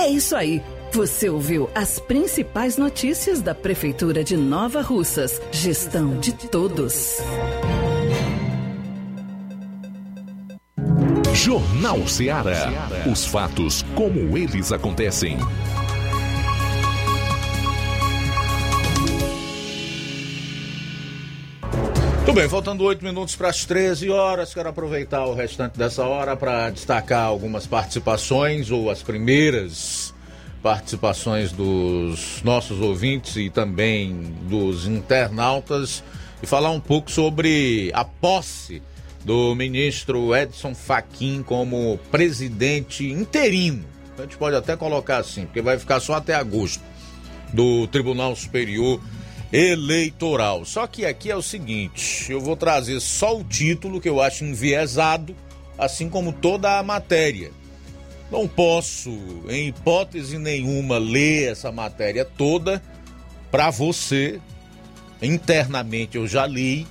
É isso aí. Você ouviu as principais notícias da Prefeitura de Nova Russas. Gestão de todos. Jornal Ceará. Os fatos como eles acontecem. Tudo bem, faltando oito minutos para as 13 horas. Quero aproveitar o restante dessa hora para destacar algumas participações ou as primeiras participações dos nossos ouvintes e também dos internautas e falar um pouco sobre a posse do ministro Edson Fachin como presidente interino. A gente pode até colocar assim, porque vai ficar só até agosto do Tribunal Superior Eleitoral. Só que aqui é o seguinte, eu vou trazer só o título que eu acho enviesado, assim como toda a matéria. Não posso, em hipótese nenhuma, ler essa matéria toda para você. Internamente eu já li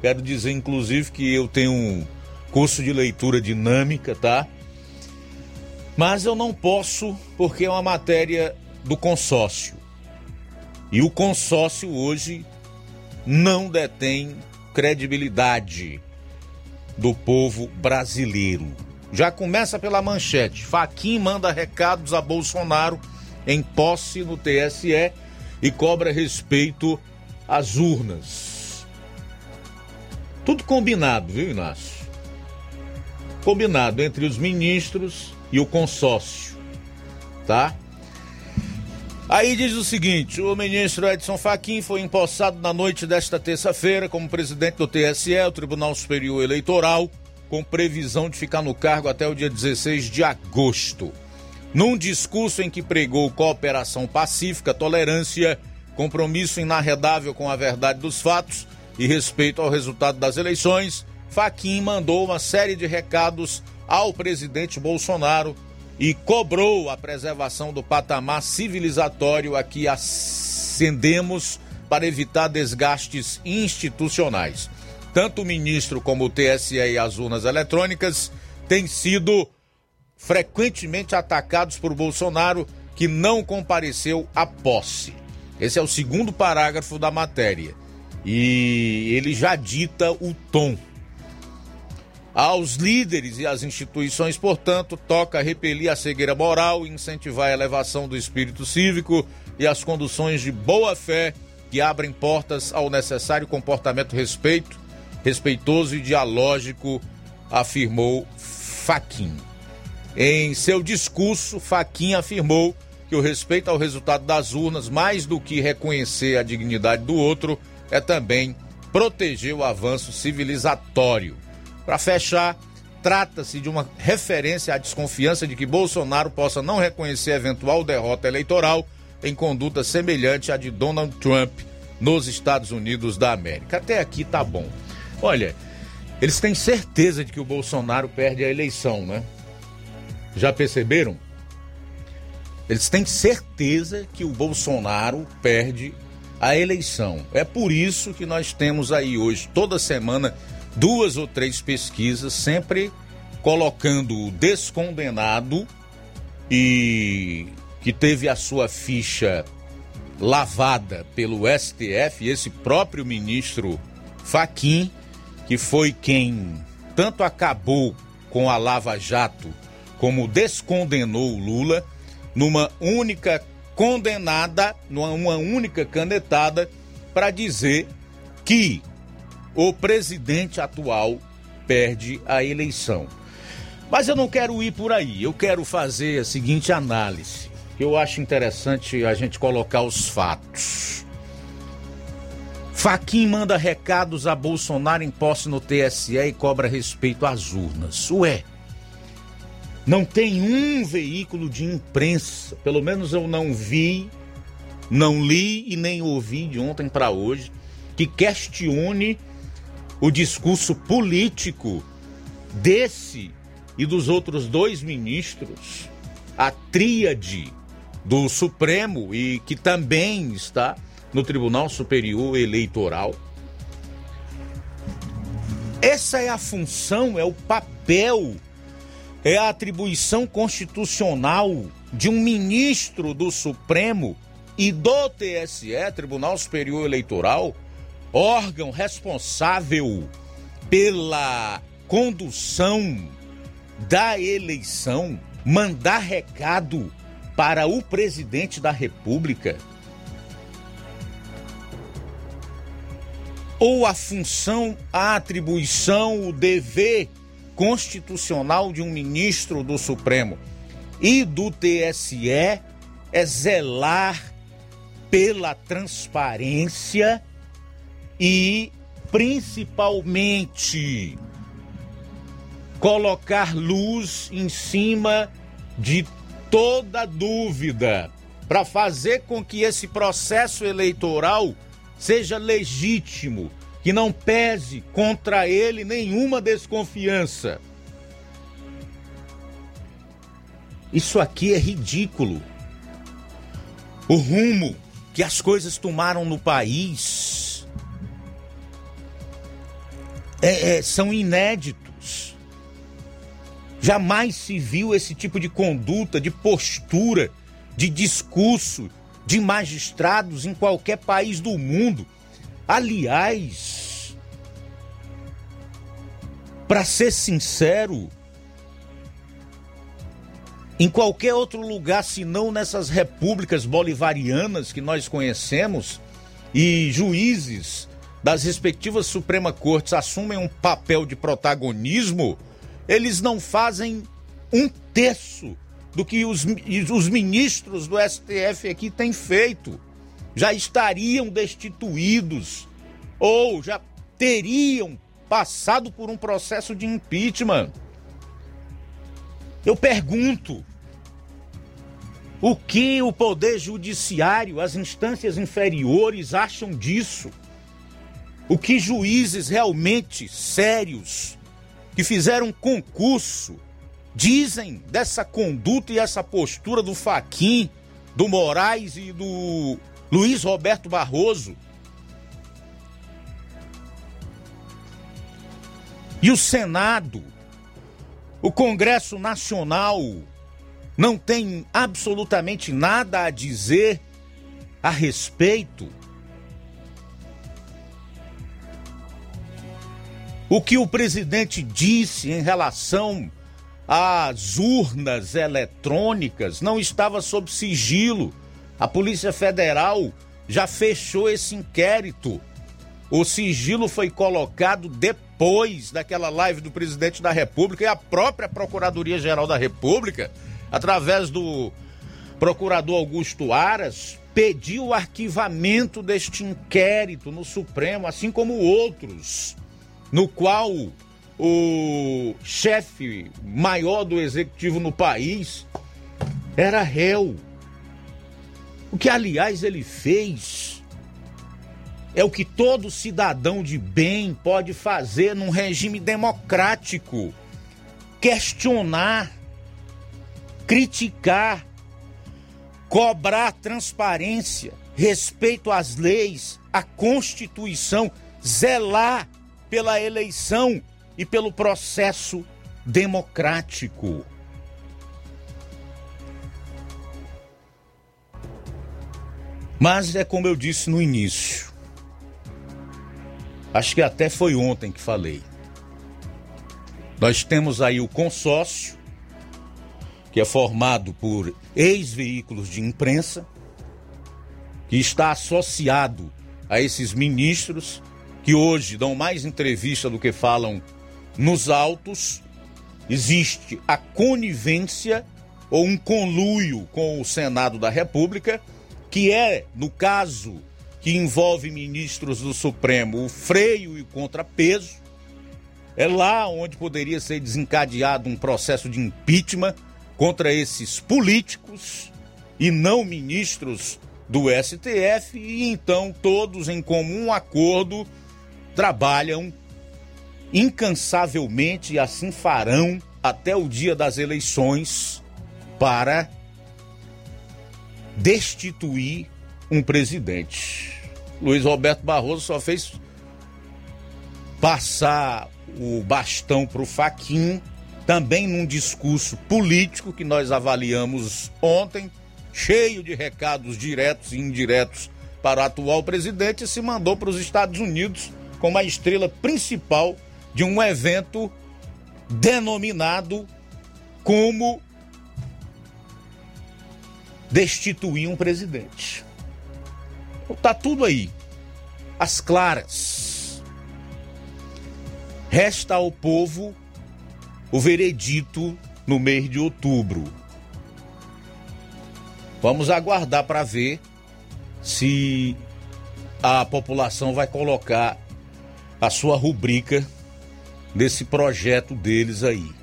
Quero dizer, inclusive, que eu tenho um curso de leitura dinâmica, tá? Mas eu não posso porque é uma matéria do consórcio. E o consórcio hoje não detém credibilidade do povo brasileiro. Já começa pela manchete. Faquim manda recados a Bolsonaro em posse no TSE e cobra respeito às urnas. Tudo combinado, viu, Inácio? Combinado entre os ministros e o consórcio, tá? Aí diz o seguinte: o ministro Edson Fachin foi empossado na noite desta terça-feira como presidente do TSE, o Tribunal Superior Eleitoral, com previsão de ficar no cargo até o dia 16 de agosto. Num discurso em que pregou cooperação pacífica, tolerância, compromisso inarredável com a verdade dos fatos, e respeito ao resultado das eleições, Faquim mandou uma série de recados ao presidente Bolsonaro e cobrou a preservação do patamar civilizatório a que ascendemos para evitar desgastes institucionais. Tanto o ministro como o TSE e as urnas eletrônicas têm sido frequentemente atacados por Bolsonaro que não compareceu à posse. Esse é o segundo parágrafo da matéria. E ele já dita o tom. Aos líderes e às instituições, portanto, toca repelir a cegueira moral, incentivar a elevação do espírito cívico e as conduções de boa fé que abrem portas ao necessário comportamento respeito, respeitoso e dialógico, afirmou Faquin. Em seu discurso, Faquin afirmou que o respeito ao resultado das urnas, mais do que reconhecer a dignidade do outro, é também proteger o avanço civilizatório. Para fechar, trata-se de uma referência à desconfiança de que Bolsonaro possa não reconhecer eventual derrota eleitoral em conduta semelhante à de Donald Trump nos Estados Unidos da América. Até aqui tá bom. Olha, eles têm certeza de que o Bolsonaro perde a eleição, né? Já perceberam? Eles têm certeza que o Bolsonaro perde a eleição. É por isso que nós temos aí hoje, toda semana, duas ou três pesquisas, sempre colocando o descondenado e que teve a sua ficha lavada pelo STF, esse próprio ministro Faquim, que foi quem tanto acabou com a Lava Jato como descondenou o Lula, numa única condenada, numa única canetada, para dizer que o presidente atual perde a eleição. Mas eu não quero ir por aí, eu quero fazer a seguinte análise eu acho interessante a gente colocar os fatos. Faquim manda recados a Bolsonaro em posse no TSE e cobra respeito às urnas. Ué, não tem um veículo de imprensa, pelo menos eu não vi, não li e nem ouvi de ontem para hoje, que questione o discurso político desse e dos outros dois ministros, a tríade do Supremo e que também está no Tribunal Superior Eleitoral. Essa é a função, é o papel, é a atribuição constitucional de um ministro do Supremo e do TSE, Tribunal Superior Eleitoral, órgão responsável pela condução da eleição, mandar recado para o presidente da República? Ou a função, a atribuição, o dever constitucional de um ministro do Supremo e do TSE é zelar pela transparência e principalmente colocar luz em cima de toda dúvida para fazer com que esse processo eleitoral seja legítimo, que não pese contra ele nenhuma desconfiança. Isso aqui é ridículo. O rumo que as coisas tomaram no país é, é, são inéditos. Jamais se viu esse tipo de conduta, de postura, de discurso de magistrados em qualquer país do mundo. Aliás, para ser sincero, em qualquer outro lugar senão nessas repúblicas bolivarianas que nós conhecemos e juízes das respectivas Suprema Cortes assumem um papel de protagonismo eles não fazem um terço do que os, os ministros do STF aqui têm feito. Já estariam destituídos ou já teriam passado por um processo de impeachment. Eu pergunto: o que o Poder Judiciário, as instâncias inferiores acham disso? O que juízes realmente sérios que fizeram concurso dizem dessa conduta e essa postura do Faquin, do Moraes e do Luiz Roberto Barroso. E o Senado, o Congresso Nacional, não tem absolutamente nada a dizer a respeito. O que o presidente disse em relação às urnas eletrônicas não estava sob sigilo. A Polícia Federal já fechou esse inquérito. O sigilo foi colocado depois daquela live do presidente da República e a própria Procuradoria-Geral da República, através do procurador Augusto Aras, pediu o arquivamento deste inquérito no Supremo, assim como outros, no qual o chefe maior do executivo no país era réu. O que, aliás, ele fez é o que todo cidadão de bem pode fazer num regime democrático: questionar, criticar, cobrar transparência, respeito às leis, à Constituição, zelar pela eleição e pelo processo democrático. Mas é como eu disse no início. Acho que até foi ontem que falei. Nós temos aí o consórcio, que é formado por ex-veículos de imprensa, que está associado a esses ministros que hoje dão mais entrevista do que falam nos autos. Existe a conivência ou um conluio com o Senado da República que é, no caso que envolve ministros do Supremo, o freio e o contrapeso. É lá onde poderia ser desencadeado um processo de impeachment contra esses políticos e não ministros do STF, e então todos em comum acordo trabalham incansavelmente e assim farão até o dia das eleições para destituir um presidente. Luiz Roberto Barroso só fez passar o bastão para o Faquin, também num discurso político que nós avaliamos ontem, cheio de recados diretos e indiretos para o atual presidente, e se mandou para os Estados Unidos como a estrela principal de um evento denominado como destituir um presidente. Está tudo aí, as claras. Resta ao povo o veredito no mês de outubro. Vamos aguardar para ver se a população vai colocar a sua rubrica nesse projeto deles aí.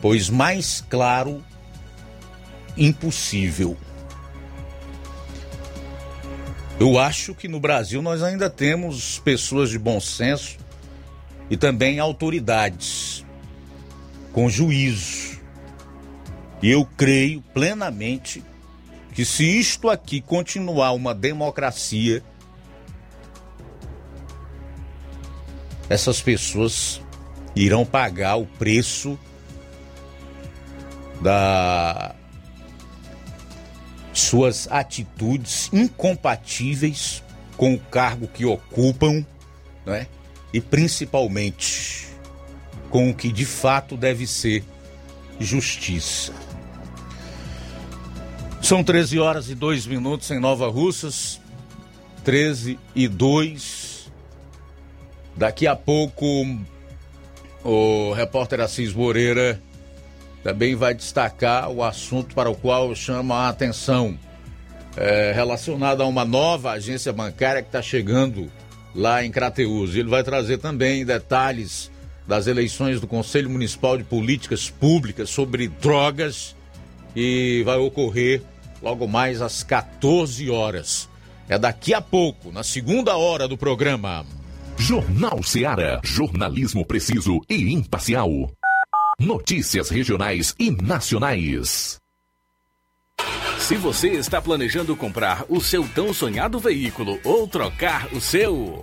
Pois mais claro, impossível. Eu acho que no Brasil nós ainda temos pessoas de bom senso e também autoridades com juízo. E eu creio plenamente que se isto aqui continuar uma democracia, essas pessoas irão pagar o preço da suas atitudes incompatíveis com o cargo que ocupam, né? E principalmente com o que de fato deve ser justiça. São 13 horas e 2 minutos em Nova Russas. 13 e 2. Daqui a pouco o repórter Assis Moreira também vai destacar o assunto para o qual chama a atenção, é, relacionado a uma nova agência bancária que está chegando lá em Crateus. Ele vai trazer também detalhes das eleições do Conselho Municipal de Políticas Públicas sobre drogas e vai ocorrer logo mais às 14 horas. É daqui a pouco, na segunda hora do programa. Jornal Seara. Jornalismo preciso e imparcial. Notícias regionais e nacionais. Se você está planejando comprar o seu tão sonhado veículo ou trocar o seu.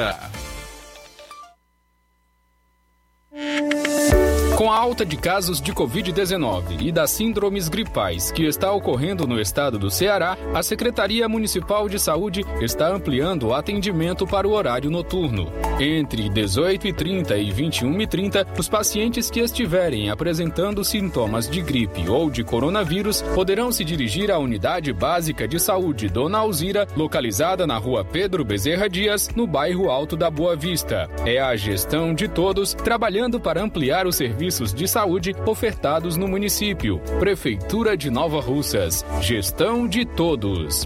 Yeah. Com a alta de casos de Covid-19 e das síndromes gripais que está ocorrendo no estado do Ceará, a Secretaria Municipal de Saúde está ampliando o atendimento para o horário noturno. Entre 18h30 e 21h30, os pacientes que estiverem apresentando sintomas de gripe ou de coronavírus poderão se dirigir à Unidade Básica de Saúde Dona Alzira, localizada na rua Pedro Bezerra Dias, no bairro Alto da Boa Vista. É a gestão de todos trabalhando para ampliar os serviços de saúde ofertados no município. Prefeitura de Nova Russas. Gestão de todos.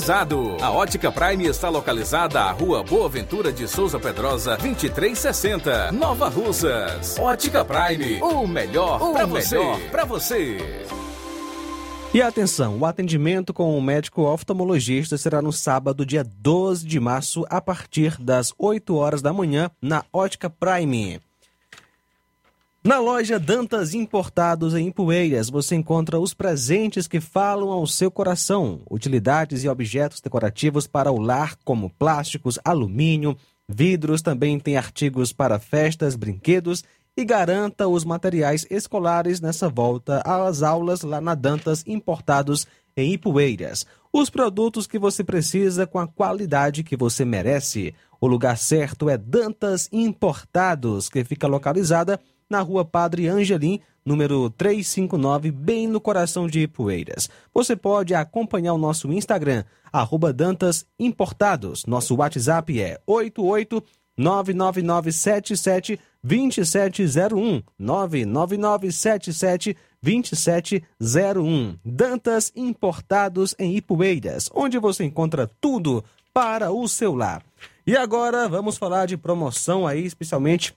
climatizado. A Ótica Prime está localizada à Rua Boa Ventura de Souza Pedrosa, 2360, Nova Russas. Ótica Prime, o melhor para você. Para você. E atenção, o atendimento com o médico oftalmologista será no sábado, dia 12 de março, a partir das 8 horas da manhã, na Ótica Prime. Na loja Dantas Importados em Poeiras, você encontra os presentes que falam ao seu coração, utilidades e objetos decorativos para o lar, como plásticos, alumínio, vidros, também tem artigos para festas, brinquedos e garanta os materiais escolares nessa volta às aulas lá na Dantas Importados em Ipueiras. Os produtos que você precisa com a qualidade que você merece. O lugar certo é Dantas Importados, que fica localizada na rua Padre Angelim, número 359, bem no coração de Ipueiras. Você pode acompanhar o nosso Instagram, arroba Dantas Importados. Nosso WhatsApp é 88 99977 2701 99977 2701 Dantas Importados em Ipueiras, onde você encontra tudo para o seu lar. E agora vamos falar de promoção aí, especialmente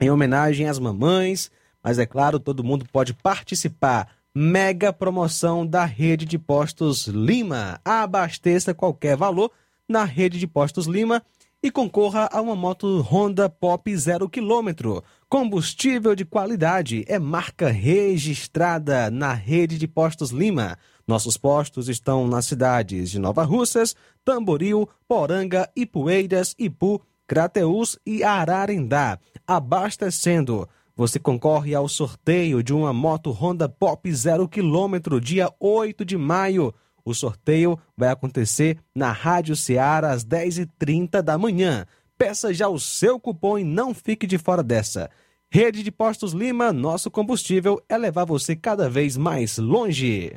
em homenagem às mamães, mas é claro, todo mundo pode participar. Mega promoção da rede de postos Lima. Abasteça qualquer valor na rede de postos Lima e concorra a uma moto Honda Pop 0 km. Combustível de qualidade é marca registrada na rede de postos Lima. Nossos postos estão nas cidades de Nova Russas, Tamboril, Poranga, Ipueiras, Ipu, Crateús e Ararendá. Abastecendo. Você concorre ao sorteio de uma moto Honda Pop 0 km dia 8 de maio. O sorteio vai acontecer na Rádio Ceará às 10h30 da manhã. Peça já o seu cupom e não fique de fora dessa. Rede de Postos Lima, nosso combustível é levar você cada vez mais longe.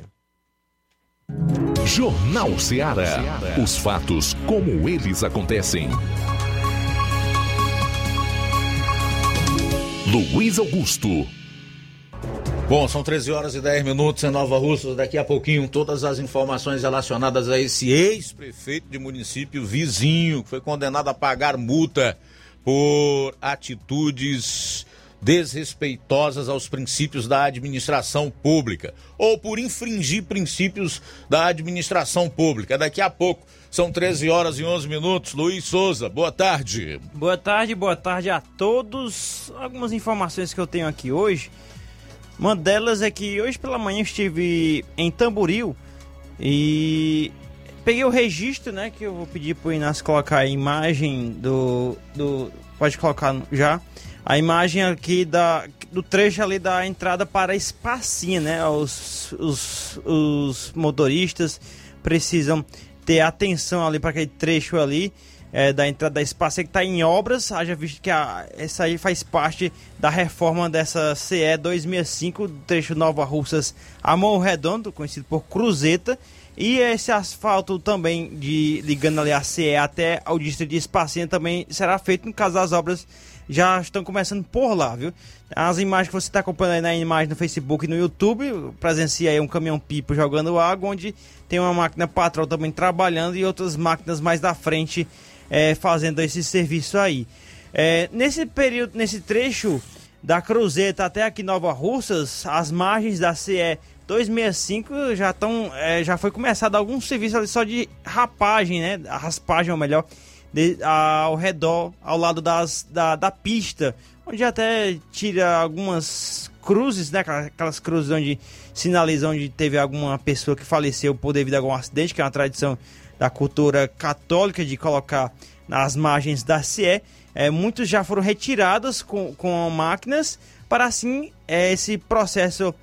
Jornal Ceará. Os fatos como eles acontecem. Luiz Augusto. Bom, são 13 horas e 10 minutos em Nova Russa. Daqui a pouquinho, todas as informações relacionadas a esse ex-prefeito de município vizinho que foi condenado a pagar multa por atitudes desrespeitosas aos princípios da administração pública ou por infringir princípios da administração pública. Daqui a pouco, são 13 horas e 11 minutos. Luiz Souza, boa tarde. Boa tarde, boa tarde a todos. Algumas informações que eu tenho aqui hoje. Uma delas é que hoje pela manhã estive em Tamboril e peguei o registro, né? Que eu vou pedir pro Inácio colocar a imagem do. do pode colocar já a imagem aqui da, do trecho ali da entrada para a Espacinha, né? Os, os, os motoristas precisam ter atenção ali para aquele trecho ali é, da entrada da Espacinha que está em obras. Haja visto que a, essa aí faz parte da reforma dessa CE 265, trecho Nova Russas a Morro Redondo, conhecido por Cruzeta. E esse asfalto também de ligando ali a CE até ao distrito de Espacinha também será feito no caso das obras já estão começando por lá, viu? As imagens que você está acompanhando aí na imagem no Facebook e no YouTube, presencia aí um caminhão pipo jogando água, onde tem uma máquina patrol também trabalhando e outras máquinas mais da frente é, fazendo esse serviço aí. É, nesse período, nesse trecho da Cruzeta até aqui Nova Russas, as margens da CE 265 já estão, é, já foi começado algum serviço ali só de rapagem, né? Raspagem, ou melhor, de, ao redor, ao lado das, da, da pista, onde até tira algumas cruzes, né? Aquelas cruzes onde sinaliza onde teve alguma pessoa que faleceu por devido a algum acidente, que é uma tradição da cultura católica de colocar nas margens da CE. É, muitos já foram retirados com, com máquinas para assim é, esse processo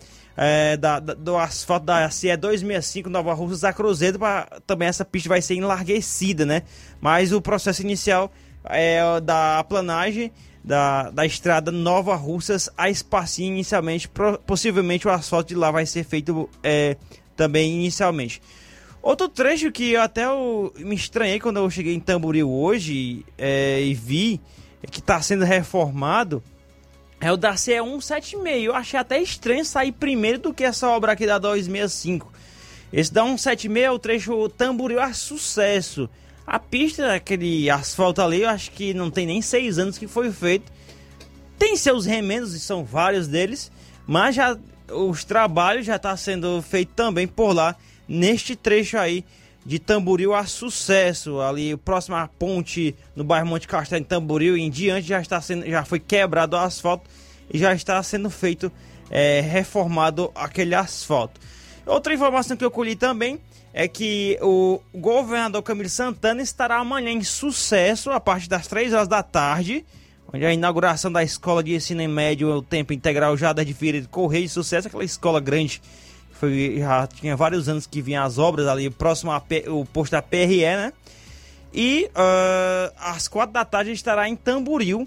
é, da, da, do asfalto da CE 265 Nova Russas a Cruzeiro, pra, também essa pista vai ser enlarguecida, né? Mas o processo inicial é da planagem da, da estrada Nova Russas a Espacinha inicialmente, pro, possivelmente o asfalto de lá vai ser feito é, também inicialmente. Outro trecho que eu até eu me estranhei quando eu cheguei em Tamboril hoje é, e vi que está sendo reformado é o da CE 176. Eu achei até estranho sair primeiro do que essa obra aqui da 265. Esse da 176 é o trecho Tamboril a sucesso. A pista, aquele asfalto ali, eu acho que não tem nem seis anos que foi feito. Tem seus remendos, e são vários deles, mas já os trabalhos já estão tá sendo feitos também por lá, neste trecho aí de Tamboril a sucesso. Ali, próximo à ponte no bairro Monte Castelo, em Tamboril, em diante, já, está sendo, já foi quebrado o asfalto e já está sendo feito, é, reformado aquele asfalto. Outra informação que eu colhi também é que o governador Camilo Santana estará amanhã em sucesso, a partir das 3 horas da tarde, onde a inauguração da escola de ensino médio o tempo integral já da de Feira de Correio de Sucesso, aquela escola grande, foi, já tinha vários anos que vinha as obras ali próximo ao posto da PRE, né? E uh, às quatro da tarde a estará em Tamboril,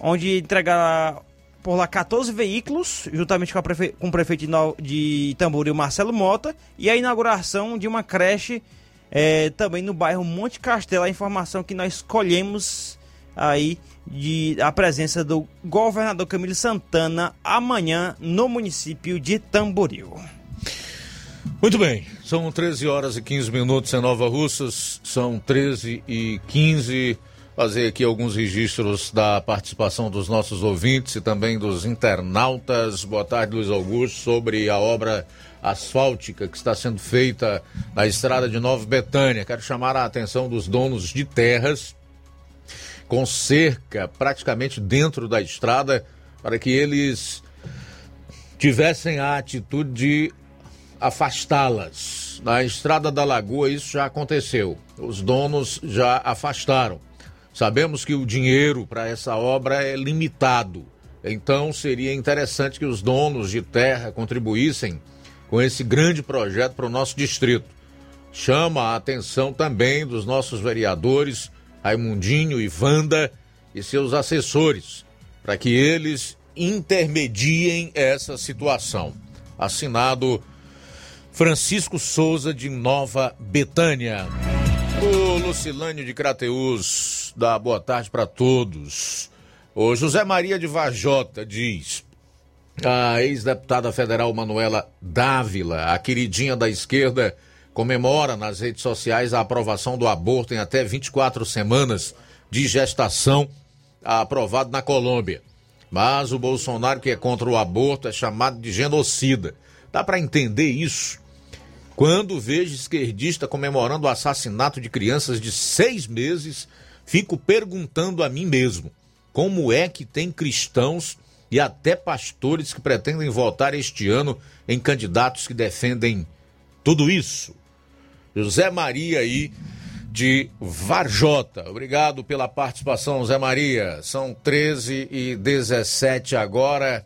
onde entregará por lá 14 veículos, juntamente com, prefe... com o prefeito de, Tamboril, Marcelo Mota, e a inauguração de uma creche é, também no bairro Monte Castelo. A informação que nós escolhemos aí de a presença do governador Camilo Santana amanhã no município de Tamboril. Muito bem, são 13 horas e 15 minutos em Nova Russas, são 13 e 15 fazer aqui alguns registros da participação dos nossos ouvintes e também dos internautas. Boa tarde, Luiz Augusto, sobre a obra asfáltica que está sendo feita na estrada de Nova Betânia. Quero chamar a atenção dos donos de terras com cerca praticamente dentro da estrada para que eles tivessem a atitude de afastá-las. Na estrada da Lagoa isso já aconteceu. Os donos já afastaram. Sabemos que o dinheiro para essa obra é limitado. Então seria interessante que os donos de terra contribuíssem com esse grande projeto para o nosso distrito. Chama a atenção também dos nossos vereadores, Raimundinho e Vanda e seus assessores, para que eles intermediem essa situação. Assinado Francisco Souza de Nova Betânia. O Lucilânio de Crateus dá boa tarde para todos. O José Maria de Vajota diz: a ex-deputada federal Manuela Dávila, a queridinha da esquerda, comemora nas redes sociais a aprovação do aborto em até 24 semanas de gestação, aprovado na Colômbia. Mas o Bolsonaro, que é contra o aborto, é chamado de genocida. Dá para entender isso? Quando vejo esquerdista comemorando o assassinato de crianças de seis meses, fico perguntando a mim mesmo: como é que tem cristãos e até pastores que pretendem votar este ano em candidatos que defendem tudo isso. José Maria aí de Varjota. Obrigado pela participação, Zé Maria. São 13 e 17 agora.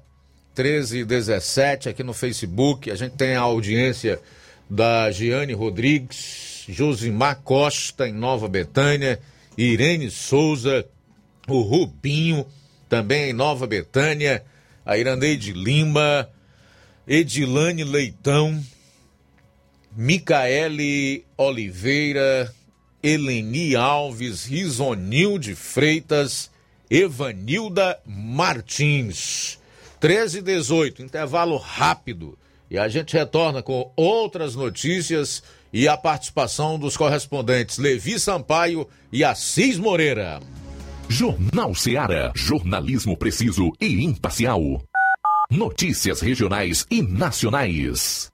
13 e 17 aqui no Facebook. A gente tem a audiência da Giane Rodrigues, Josimar Costa em Nova Betânia, Irene Souza, o Rubinho também em Nova Betânia, a Irandeide Lima, Edilane Leitão, Micaele Oliveira, Eleni Alves, Risonil de Freitas, Evanilda Martins. 13 e 18, intervalo rápido. E a gente retorna com outras notícias e a participação dos correspondentes Levi Sampaio e Assis Moreira. Jornal Seara. Jornalismo preciso e imparcial. Notícias regionais e nacionais.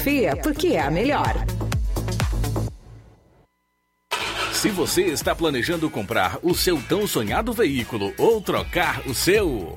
confia porque é a melhor. Se você está planejando comprar o seu tão sonhado veículo ou trocar o seu.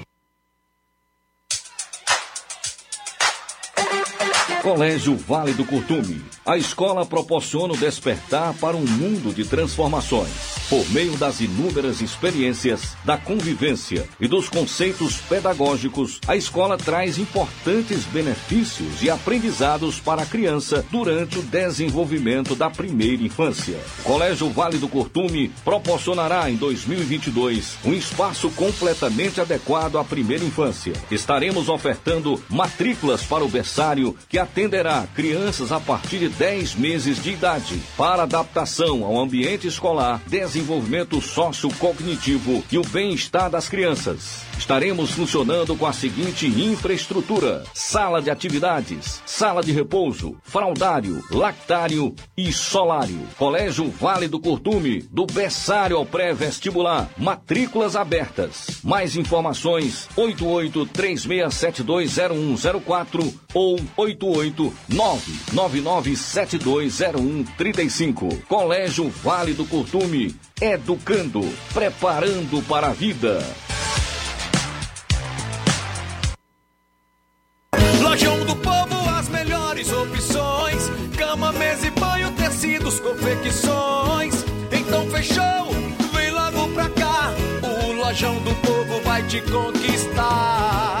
Colégio Vale do Curtume. A escola proporciona o despertar para um mundo de transformações. Por meio das inúmeras experiências, da convivência e dos conceitos pedagógicos, a escola traz importantes benefícios e aprendizados para a criança durante o desenvolvimento da primeira infância. O Colégio Vale do Curtume proporcionará em 2022 um espaço completamente adequado à primeira infância. Estaremos ofertando matrículas para o berçário que atenderá crianças a partir de 10 meses de idade para adaptação ao ambiente escolar, desenvolvimento sociocognitivo e o bem-estar das crianças. Estaremos funcionando com a seguinte infraestrutura: sala de atividades, sala de repouso, fraldário, lactário e solário. Colégio Vale do Curtume, do berçário ao pré-vestibular. Matrículas abertas. Mais informações: 8836720104 ou 88999720135. Colégio Vale do Curtume, educando, preparando para a vida. Lojão do Povo, as melhores opções: cama, mesa e banho, tecidos, confecções. Então fechou, vem logo pra cá. O Lojão do Povo vai te conquistar.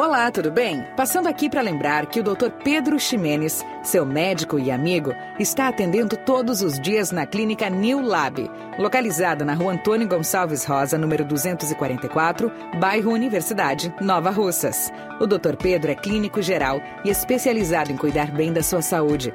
Olá, tudo bem? Passando aqui para lembrar que o Dr. Pedro Ximenes, seu médico e amigo, está atendendo todos os dias na clínica New Lab, localizada na rua Antônio Gonçalves Rosa, número 244, bairro Universidade, Nova Russas. O Dr. Pedro é clínico geral e especializado em cuidar bem da sua saúde,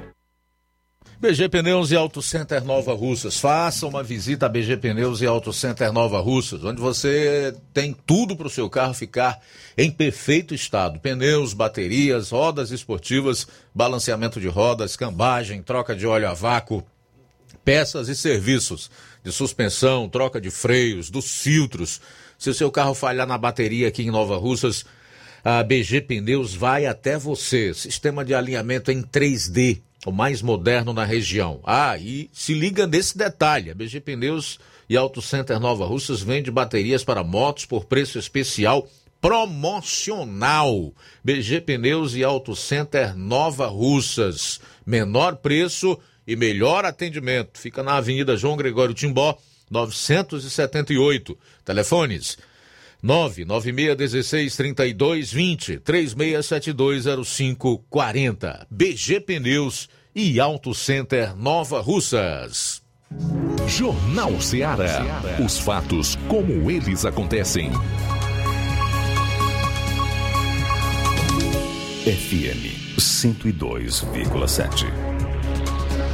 BG Pneus e Auto Center Nova Russas. Faça uma visita a BG Pneus e Auto Center Nova Russas, onde você tem tudo para o seu carro ficar em perfeito estado: pneus, baterias, rodas esportivas, balanceamento de rodas, cambagem, troca de óleo a vácuo, peças e serviços de suspensão, troca de freios, dos filtros. Se o seu carro falhar na bateria aqui em Nova Russas, a BG Pneus vai até você. Sistema de alinhamento em 3D o mais moderno na região. Ah, e se liga nesse detalhe: a BG Pneus e Auto Center Nova Russas vende baterias para motos por preço especial promocional. BG Pneus e Auto Center Nova Russas. Menor preço e melhor atendimento. Fica na Avenida João Gregório Timbó, 978. Telefones 996163220 36720540. BG Pneus e Auto Center Nova Russas. Jornal Ceará. Os fatos como eles acontecem. FM 102,7.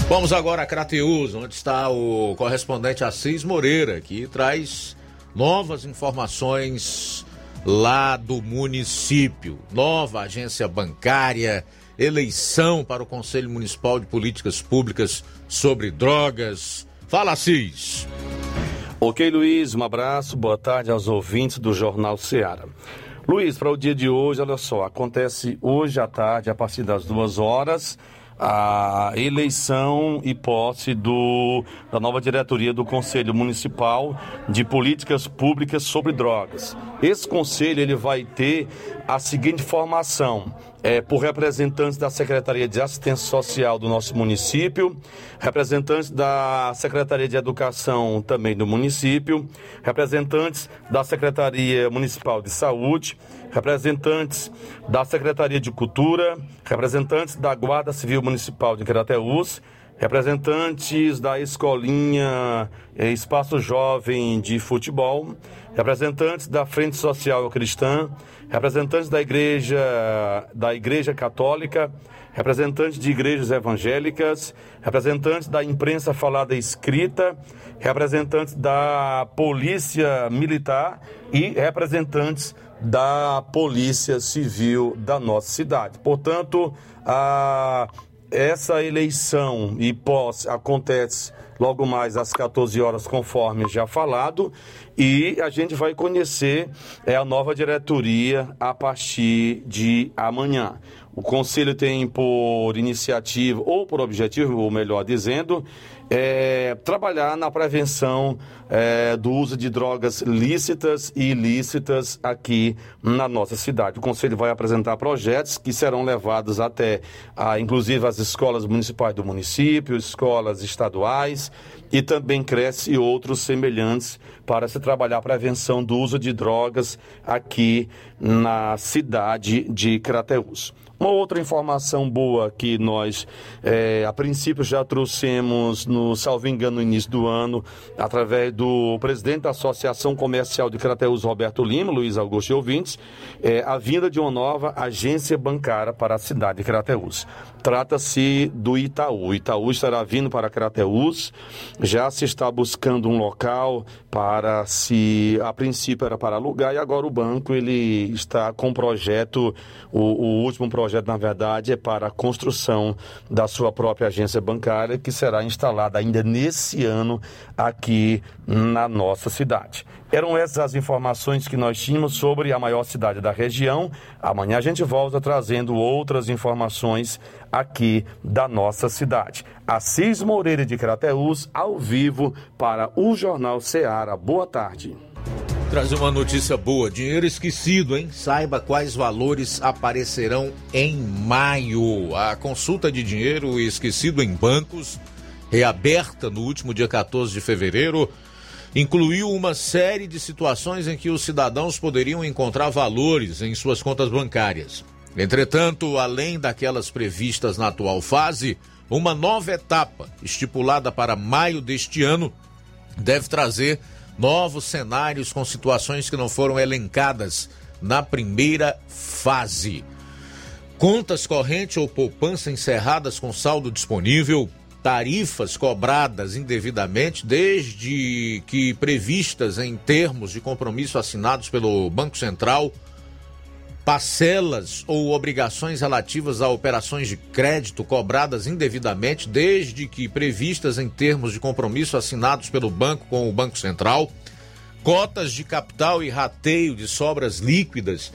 Vamos agora a Crateus, onde está o correspondente Assis Moreira, que traz novas informações lá do município. Nova agência bancária, eleição para o Conselho Municipal de Políticas Públicas sobre Drogas. Fala, Assis. Ok, Luiz, um abraço, boa tarde aos ouvintes do Jornal Ceará. Luiz, para o dia de hoje, olha só, acontece hoje à tarde, a partir das duas horas, a eleição e posse do, da nova diretoria do Conselho Municipal de Políticas Públicas sobre Drogas. Esse conselho ele vai ter a seguinte formação: é, por representantes da Secretaria de Assistência Social do nosso município, representantes da Secretaria de Educação também do município, representantes da Secretaria Municipal de Saúde, representantes da Secretaria de Cultura, representantes da Guarda Civil Municipal de Crateús, representantes da Escolinha eh, Espaço Jovem de Futebol, representantes da Frente Social Cristã, representantes da Igreja, da Igreja Católica, representantes de igrejas evangélicas, representantes da imprensa falada e escrita, representantes da Polícia Militar e representantes da Polícia Civil da nossa cidade. Portanto, a essa eleição e pós acontece logo mais às 14 horas, conforme já falado, e a gente vai conhecer é, a nova diretoria a partir de amanhã. O Conselho tem por iniciativa, ou por objetivo, ou melhor dizendo, é, trabalhar na prevenção é, do uso de drogas lícitas e ilícitas aqui na nossa cidade. O Conselho vai apresentar projetos que serão levados até, a, inclusive, as escolas municipais do município, escolas estaduais e também cresce outros semelhantes para se trabalhar a prevenção do uso de drogas aqui na cidade de Crateús. Uma outra informação boa que nós, é, a princípio, já trouxemos, no salvo engano, no início do ano, através do presidente da Associação Comercial de Crateus, Roberto Lima, Luiz Augusto e ouvintes, é, a vinda de uma nova agência bancária para a cidade de Crateus. Trata-se do Itaú. O Itaú estará vindo para Crateus, já se está buscando um local para se, a princípio era para alugar e agora o banco ele está com projeto, o, o último projeto na verdade é para a construção da sua própria agência bancária que será instalada ainda nesse ano aqui na nossa cidade. Eram essas as informações que nós tínhamos sobre a maior cidade da região. Amanhã a gente volta trazendo outras informações aqui da nossa cidade. Assis Moreira de Crateús, ao vivo para o Jornal Ceará. Boa tarde. Trazer uma notícia boa: dinheiro esquecido, hein? Saiba quais valores aparecerão em maio. A consulta de dinheiro esquecido em bancos, reaberta no último dia 14 de fevereiro incluiu uma série de situações em que os cidadãos poderiam encontrar valores em suas contas bancárias. Entretanto, além daquelas previstas na atual fase, uma nova etapa, estipulada para maio deste ano, deve trazer novos cenários com situações que não foram elencadas na primeira fase. Contas corrente ou poupança encerradas com saldo disponível, tarifas cobradas indevidamente, desde que previstas em termos de compromisso assinados pelo Banco Central, parcelas ou obrigações relativas a operações de crédito cobradas indevidamente, desde que previstas em termos de compromisso assinados pelo banco com o Banco Central, cotas de capital e rateio de sobras líquidas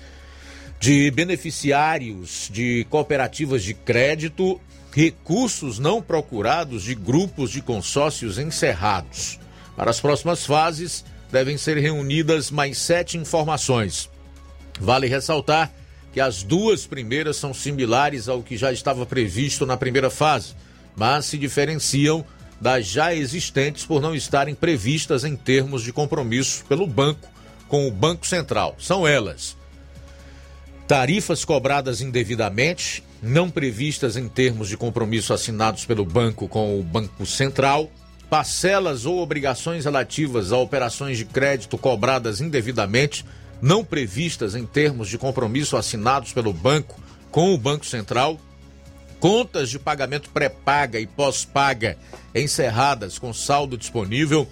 de beneficiários de cooperativas de crédito recursos não procurados de grupos de consórcios encerrados. Para as próximas fases, devem ser reunidas mais sete informações. Vale ressaltar que as duas primeiras são similares ao que já estava previsto na primeira fase, mas se diferenciam das já existentes por não estarem previstas em termos de compromisso pelo banco com o Banco Central. São elas: tarifas cobradas indevidamente, não previstas em termos de compromisso assinados pelo banco com o Banco Central, parcelas ou obrigações relativas a operações de crédito cobradas indevidamente, não previstas em termos de compromisso assinados pelo banco com o Banco Central, contas de pagamento pré-paga e pós-paga encerradas com saldo disponível,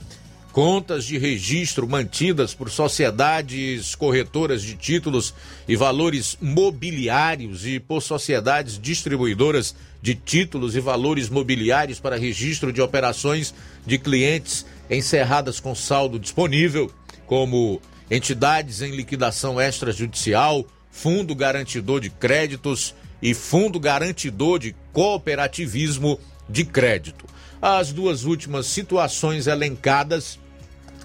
contas de registro mantidas por sociedades corretoras de títulos e valores mobiliários e por sociedades distribuidoras de títulos e valores mobiliários para registro de operações de clientes encerradas com saldo disponível, como entidades em liquidação extrajudicial, fundo garantidor de créditos e fundo garantidor de cooperativismo de crédito. As duas últimas situações elencadas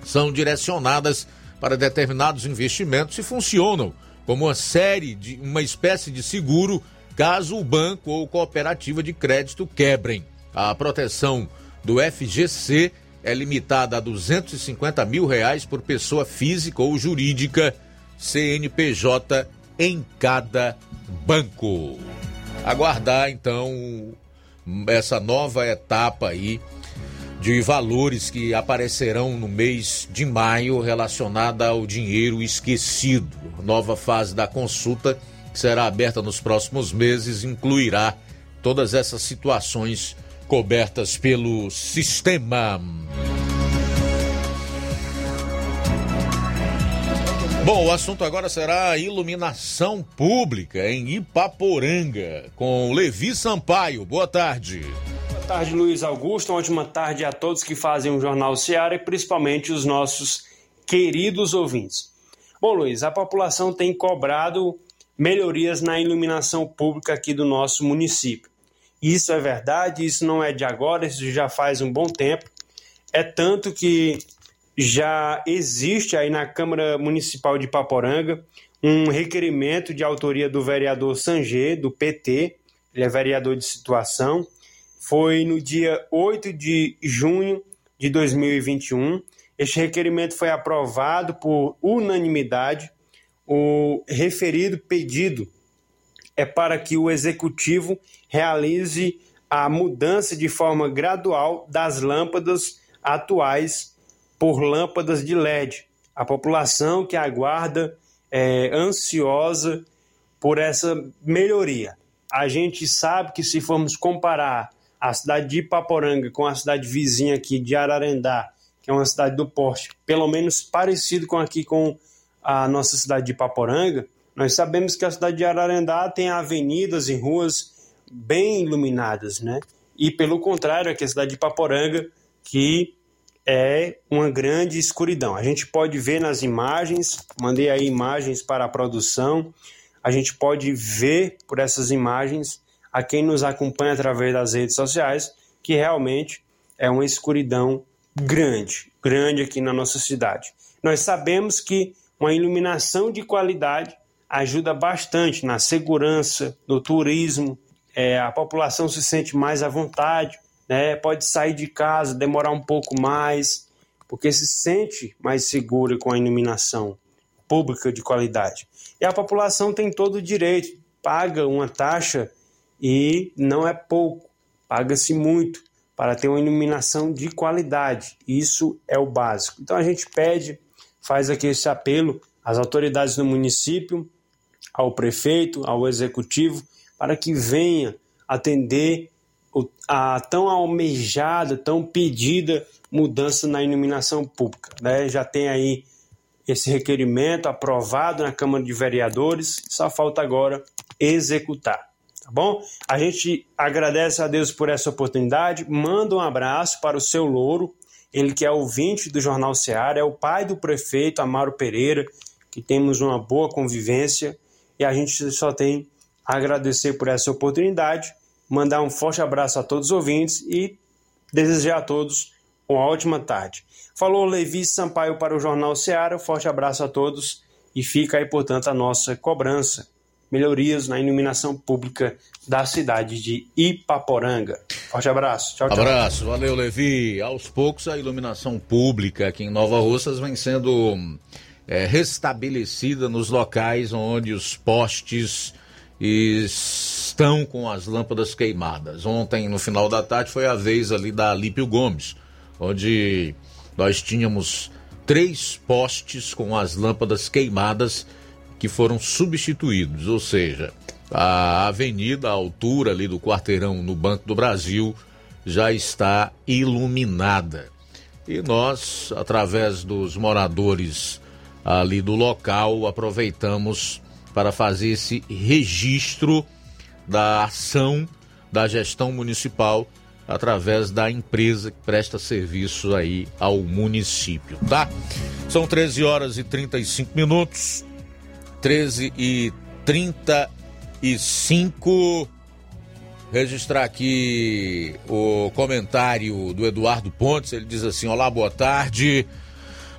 são direcionadas para determinados investimentos e funcionam como uma série de uma espécie de seguro caso o banco ou cooperativa de crédito quebrem. A proteção do FGC é limitada a 250 mil reais por pessoa física ou jurídica, CNPJ em cada banco. Aguardar então essa nova etapa aí de valores que aparecerão no mês de maio relacionada ao dinheiro esquecido. Nova fase da consulta que será aberta nos próximos meses incluirá todas essas situações cobertas pelo sistema. Bom, o assunto agora será a iluminação pública em Ipaporanga, com Levi Sampaio. Boa tarde. Tarde, Luiz Augusto. Uma ótima tarde a todos que fazem o Jornal Seara e principalmente os nossos queridos ouvintes. Bom, Luiz, a população tem cobrado melhorias na iluminação pública aqui do nosso município. Isso é verdade, isso não é de agora, isso já faz um bom tempo. É tanto que já existe aí na Câmara Municipal de Paporanga um requerimento de autoria do vereador Sanger, do PT, ele é vereador de situação. Foi no dia 8 de junho de 2021. Este requerimento foi aprovado por unanimidade. O referido pedido é para que o executivo realize a mudança de forma gradual das lâmpadas atuais por lâmpadas de LED. A população que aguarda é, ansiosa por essa melhoria. A gente sabe que se formos comparar a cidade de Ipaporanga com a cidade vizinha aqui de Ararendá, que é uma cidade do porte, pelo menos parecido com aqui com a nossa cidade de Ipaporanga, nós sabemos que a cidade de Ararendá tem avenidas e ruas bem iluminadas, né? E pelo contrário, aqui a cidade de Ipaporanga, que é uma grande escuridão. A gente pode ver nas imagens, mandei aí imagens para a produção, a gente pode ver por essas imagens a quem nos acompanha através das redes sociais que realmente é uma escuridão grande, grande aqui na nossa cidade. Nós sabemos que uma iluminação de qualidade ajuda bastante na segurança, no turismo, é, a população se sente mais à vontade, né? Pode sair de casa, demorar um pouco mais, porque se sente mais seguro com a iluminação pública de qualidade. E a população tem todo o direito, paga uma taxa e não é pouco, paga-se muito para ter uma iluminação de qualidade. Isso é o básico. Então a gente pede, faz aqui esse apelo às autoridades do município, ao prefeito, ao executivo, para que venha atender a tão almejada, tão pedida mudança na iluminação pública. Né? Já tem aí esse requerimento aprovado na Câmara de Vereadores, só falta agora executar. Tá bom? A gente agradece a Deus por essa oportunidade, manda um abraço para o seu Louro, ele que é ouvinte do Jornal Seara, é o pai do prefeito Amaro Pereira, que temos uma boa convivência e a gente só tem a agradecer por essa oportunidade mandar um forte abraço a todos os ouvintes e desejar a todos uma ótima tarde. Falou Levi Sampaio para o Jornal um forte abraço a todos e fica aí, portanto, a nossa cobrança. Melhorias na iluminação pública da cidade de Ipaporanga. Forte abraço. Tchau, tchau. Abraço, valeu, Levi. Aos poucos, a iluminação pública aqui em Nova Russas vem sendo é, restabelecida nos locais onde os postes estão com as lâmpadas queimadas. Ontem, no final da tarde, foi a vez ali da Alípio Gomes, onde nós tínhamos três postes com as lâmpadas queimadas que foram substituídos, ou seja, a avenida, a altura ali do quarteirão no Banco do Brasil já está iluminada. E nós, através dos moradores ali do local, aproveitamos para fazer esse registro da ação da gestão municipal através da empresa que presta serviço aí ao município, tá? São 13 horas e 35 minutos. 13 e 35. Registrar aqui o comentário do Eduardo Pontes. Ele diz assim: Olá, boa tarde.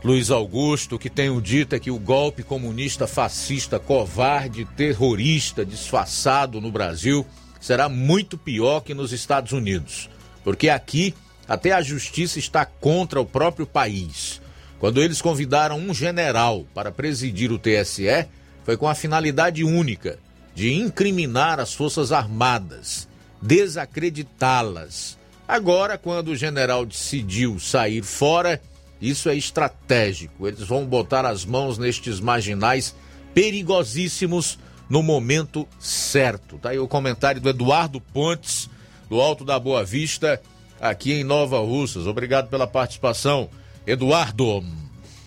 Luiz Augusto, que tenho dito é que o golpe comunista fascista, covarde, terrorista, disfarçado no Brasil será muito pior que nos Estados Unidos. Porque aqui até a justiça está contra o próprio país. Quando eles convidaram um general para presidir o TSE, foi com a finalidade única de incriminar as Forças Armadas, desacreditá-las. Agora, quando o general decidiu sair fora, isso é estratégico. Eles vão botar as mãos nestes marginais perigosíssimos no momento certo. Tá aí o comentário do Eduardo Pontes, do Alto da Boa Vista, aqui em Nova Russas. Obrigado pela participação, Eduardo.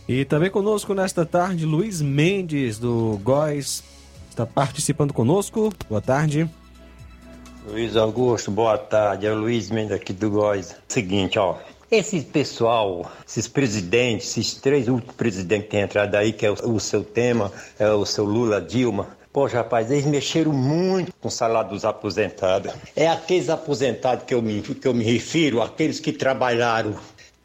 E também conosco nesta tarde, Luiz Mendes, do Góis, está participando conosco. Boa tarde. Luiz Augusto, boa tarde. É o Luiz Mendes aqui do Góis. Seguinte, ó. Esse pessoal, esses presidentes, esses três últimos presidentes que têm entrado aí, que é o, o seu tema, é o seu Lula, Dilma, Poxa, rapaz, eles mexeram muito com o salário dos aposentados. É aqueles aposentados que eu me, que eu me refiro, aqueles que trabalharam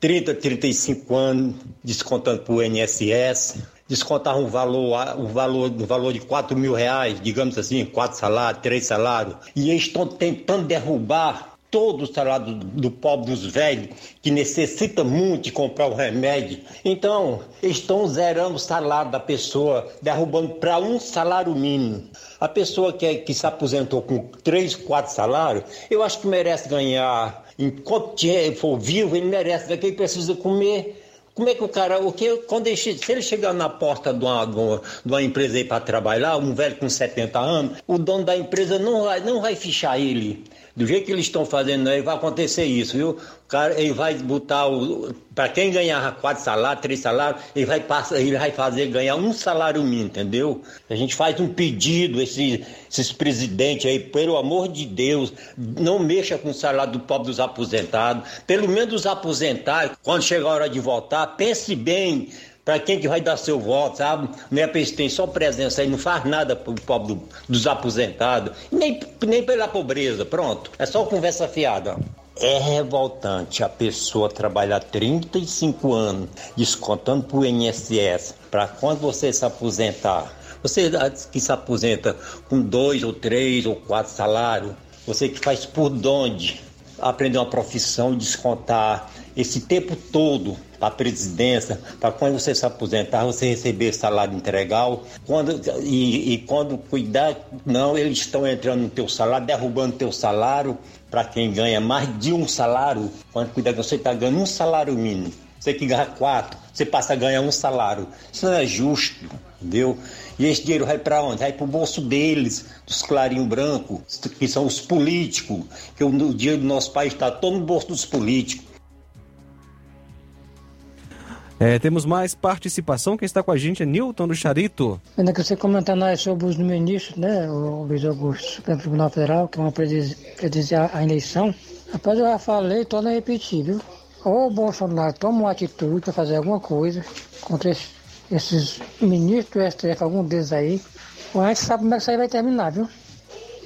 30, 35 anos, descontando para o INSS, descontaram um valor, um valor, um valor de 4 mil reais, digamos assim, quatro salários, três salários, e eles estão tentando derrubar todo o salário do, do pobre dos velhos, que necessita muito de comprar o remédio. Então, estão zerando o salário da pessoa, derrubando para um salário mínimo. A pessoa que, é, que se aposentou com três, quatro salários, eu acho que merece ganhar. Enquanto for vivo, ele merece, daqui ele precisa comer. Como é que o cara, o que, quando ele, se ele chegar na porta de uma, de uma, empresa aí para trabalhar, um velho com 70 anos, o dono da empresa não vai, não vai fichar ele do jeito que eles estão fazendo aí, vai acontecer isso, viu? O cara, ele vai botar o. Para quem ganhar quatro salários, três salários, ele vai, passar, ele vai fazer ganhar um salário mínimo, entendeu? A gente faz um pedido, esses, esses presidentes aí, pelo amor de Deus, não mexa com o salário do pobre dos aposentados. Pelo menos os aposentados, quando chegar a hora de votar, pense bem para quem que vai dar seu voto, sabe? Não é tem só presença aí, não faz nada pro pobre do, dos aposentados, nem, nem pela pobreza, pronto. É só conversa fiada. É revoltante a pessoa trabalhar 35 anos descontando pro INSS para quando você se aposentar. Você que se aposenta com dois ou três ou quatro salários, você que faz por onde aprender uma profissão, descontar esse tempo todo para a presidência, para quando você se aposentar, você receber salário integral. Quando, e, e quando cuidar, não, eles estão entrando no teu salário, derrubando teu salário para quem ganha mais de um salário. Quando cuidar, você está ganhando um salário mínimo. Você que ganha quatro, você passa a ganhar um salário. Isso não é justo, entendeu? E esse dinheiro vai para onde? Vai para o bolso deles, dos clarinho branco, que são os políticos, que o dinheiro do nosso país está todo no bolso dos políticos. É, temos mais participação. Quem está com a gente é Newton do Charito. Ainda que você comentando aí sobre os ministros, né, o Luiz Augusto, Supremo Tribunal Federal, que vão predizer a eleição. Rapaz, eu já falei, torna a repetir, viu? Ou o Bolsonaro toma uma atitude para fazer alguma coisa contra esses ministros do STF, algum deles aí, ou a gente sabe como é que isso aí vai terminar, viu?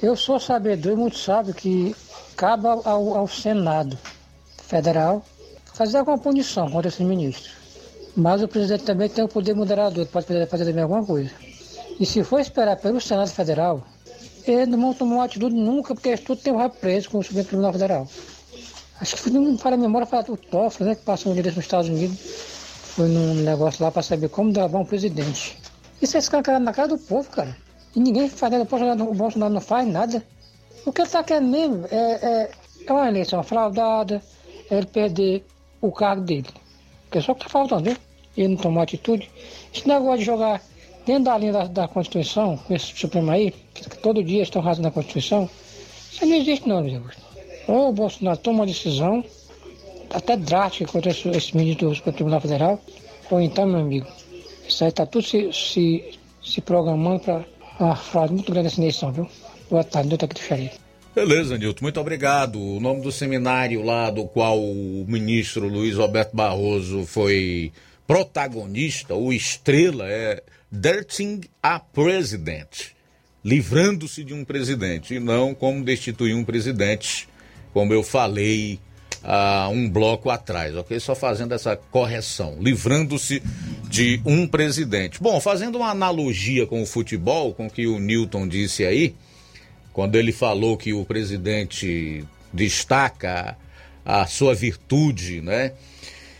Eu sou sabedor e muito sábio que cabe ao, ao Senado Federal fazer alguma punição contra esses ministros. Mas o presidente também tem o poder moderador, pode fazer também alguma coisa. E se for esperar pelo Senado Federal, ele não tomar uma atitude nunca, porque tudo tem um preso com o Supremo Tribunal Federal. Acho que não para a memória, foi o Toffler, né, que passou um direito nos Estados Unidos. fui num negócio lá para saber como levar um presidente. Isso é escancarado na cara do povo, cara. E ninguém faz nada, o Bolsonaro não faz nada. O que ele está querendo mesmo é, é, é uma eleição fraudada, é ele perder o cargo dele. Que é está faltando, viu? Ele não tomou atitude. Esse negócio de jogar dentro da linha da, da Constituição, esse Supremo aí, que todo dia estão rasgando a Constituição, isso não existe não, Luiz Augusto. Ou o Bolsonaro toma uma decisão, até drástica contra esse, esse ministro do Tribunal Federal, ou então, meu amigo, isso aí está tudo se, se, se programando para uma fraude muito grande nessa eleição, viu? Boa tarde, doutor aqui do Xaria. Beleza, Nilton, muito obrigado. O nome do seminário lá do qual o ministro Luiz Roberto Barroso foi protagonista, o estrela, é Dirting a President, livrando-se de um presidente, e não como destituir um presidente, como eu falei há um bloco atrás, ok? Só fazendo essa correção, livrando-se de um presidente. Bom, fazendo uma analogia com o futebol, com o que o Newton disse aí, quando ele falou que o presidente destaca a sua virtude, né?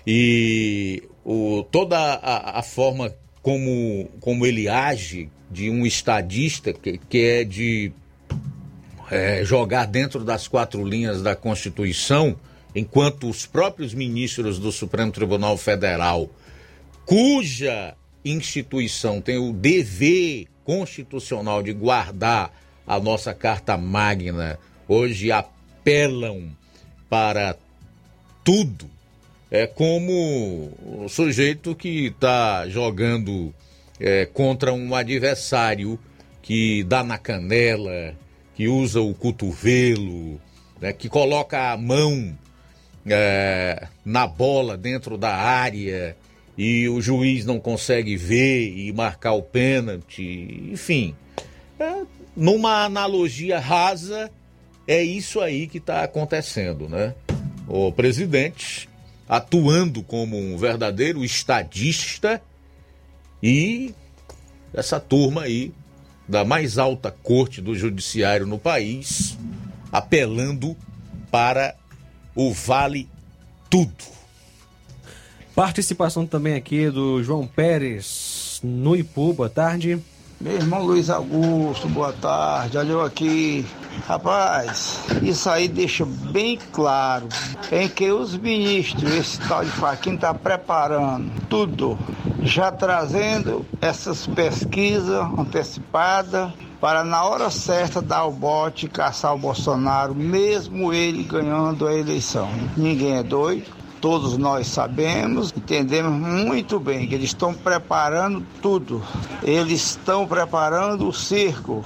E o, toda a, a forma como, como ele age de um estadista que, que é de é, jogar dentro das quatro linhas da Constituição, enquanto os próprios ministros do Supremo Tribunal Federal, cuja instituição tem o dever constitucional de guardar a nossa Carta Magna, hoje apelam para tudo é como o sujeito que está jogando é, contra um adversário que dá na canela, que usa o cotovelo, né, que coloca a mão é, na bola dentro da área e o juiz não consegue ver e marcar o pênalti, enfim. É, numa analogia rasa, é isso aí que está acontecendo, né? O presidente atuando como um verdadeiro estadista e essa turma aí da mais alta corte do judiciário no país apelando para o vale tudo. Participação também aqui do João Pérez no Ipu, boa tarde. Meu irmão Luiz Augusto, boa tarde. Olha eu aqui. Rapaz, isso aí deixa bem claro em que os ministros, esse tal de Faquinha está preparando tudo, já trazendo essas pesquisas antecipadas para na hora certa dar o bote e caçar o Bolsonaro, mesmo ele ganhando a eleição. Ninguém é doido. Todos nós sabemos, entendemos muito bem que eles estão preparando tudo. Eles estão preparando o circo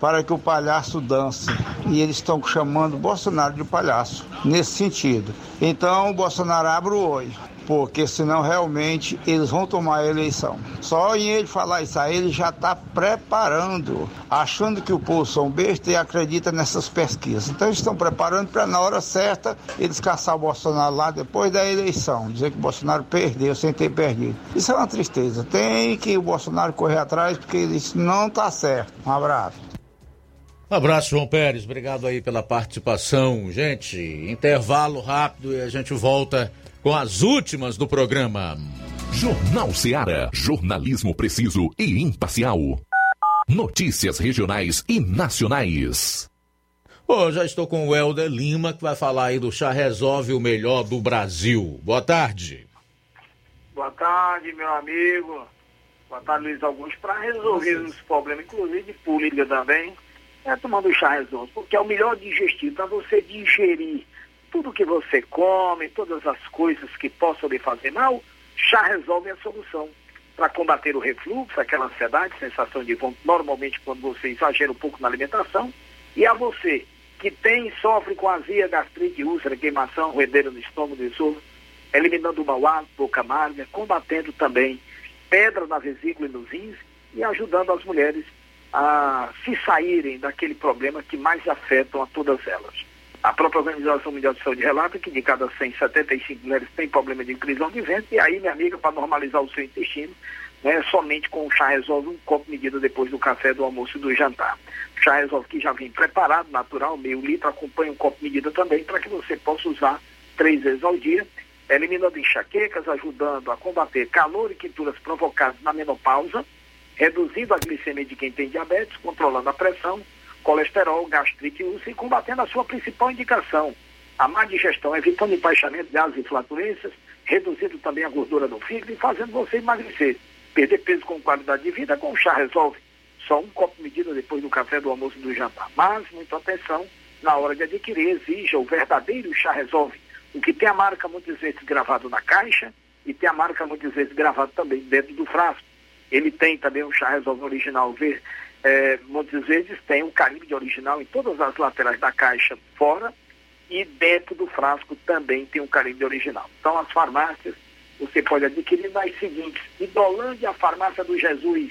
para que o palhaço dance. E eles estão chamando Bolsonaro de palhaço, nesse sentido. Então, Bolsonaro abre o olho porque senão realmente eles vão tomar a eleição. Só em ele falar isso aí, ele já está preparando, achando que o povo são besta e acredita nessas pesquisas. Então eles estão preparando para na hora certa eles caçar o Bolsonaro lá depois da eleição, dizer que o Bolsonaro perdeu sem ter perdido. Isso é uma tristeza. Tem que o Bolsonaro correr atrás porque isso não está certo. Um abraço. Um abraço, João Pérez. Obrigado aí pela participação. Gente, intervalo rápido e a gente volta com as últimas do programa. Jornal Seara. Jornalismo preciso e imparcial. Notícias regionais e nacionais. Bom, já estou com o Helder Lima, que vai falar aí do Chá Resolve o Melhor do Brasil. Boa tarde. Boa tarde, meu amigo. Boa tarde, Luiz Augusto. Para resolver os problemas, inclusive de política também, é tomando o chá resolve, porque é o melhor digestivo para você digerir tudo que você come, todas as coisas que possam lhe fazer mal, chá resolve a solução. Para combater o refluxo, aquela ansiedade, sensação de vômito, normalmente quando você exagera um pouco na alimentação, e a você que tem, sofre com azia, gastrite, úlcera, queimação, roedeira no estômago, esôfago, eliminando o mau hálito, boca amarga, combatendo também pedra na vesícula e nos rins e ajudando as mulheres a se saírem daquele problema que mais afetam a todas elas. A própria Organização Mundial de Saúde relata que de cada 175 mulheres tem problema de prisão de ventre, e aí, minha amiga, para normalizar o seu intestino, né, somente com o chá resolve um copo medida depois do café, do almoço e do jantar. O chá resolve que já vem preparado, natural, meio litro, acompanha um copo medida também, para que você possa usar três vezes ao dia. eliminando enxaquecas, ajudando a combater calor e quinturas provocadas na menopausa, reduzindo a glicemia de quem tem diabetes, controlando a pressão, colesterol, gastrite e úlcera e combatendo a sua principal indicação, a má digestão, evitando empaixamento gases e flatulências, reduzindo também a gordura do fígado e fazendo você emagrecer. Perder peso com qualidade de vida com o chá resolve. Só um copo medida depois do café, do almoço e do jantar. Mas, muita atenção, na hora de adquirir, exija o verdadeiro chá resolve. O que tem a marca muitas vezes gravado na caixa e tem a marca muitas vezes gravado também dentro do frasco. Ele tem também um chá resolve original ver, é, muitas vezes tem um caribe original em todas as laterais da caixa fora e dentro do frasco também tem um caribe original. Então as farmácias você pode adquirir nas seguintes, Idolândia, a farmácia do Jesus,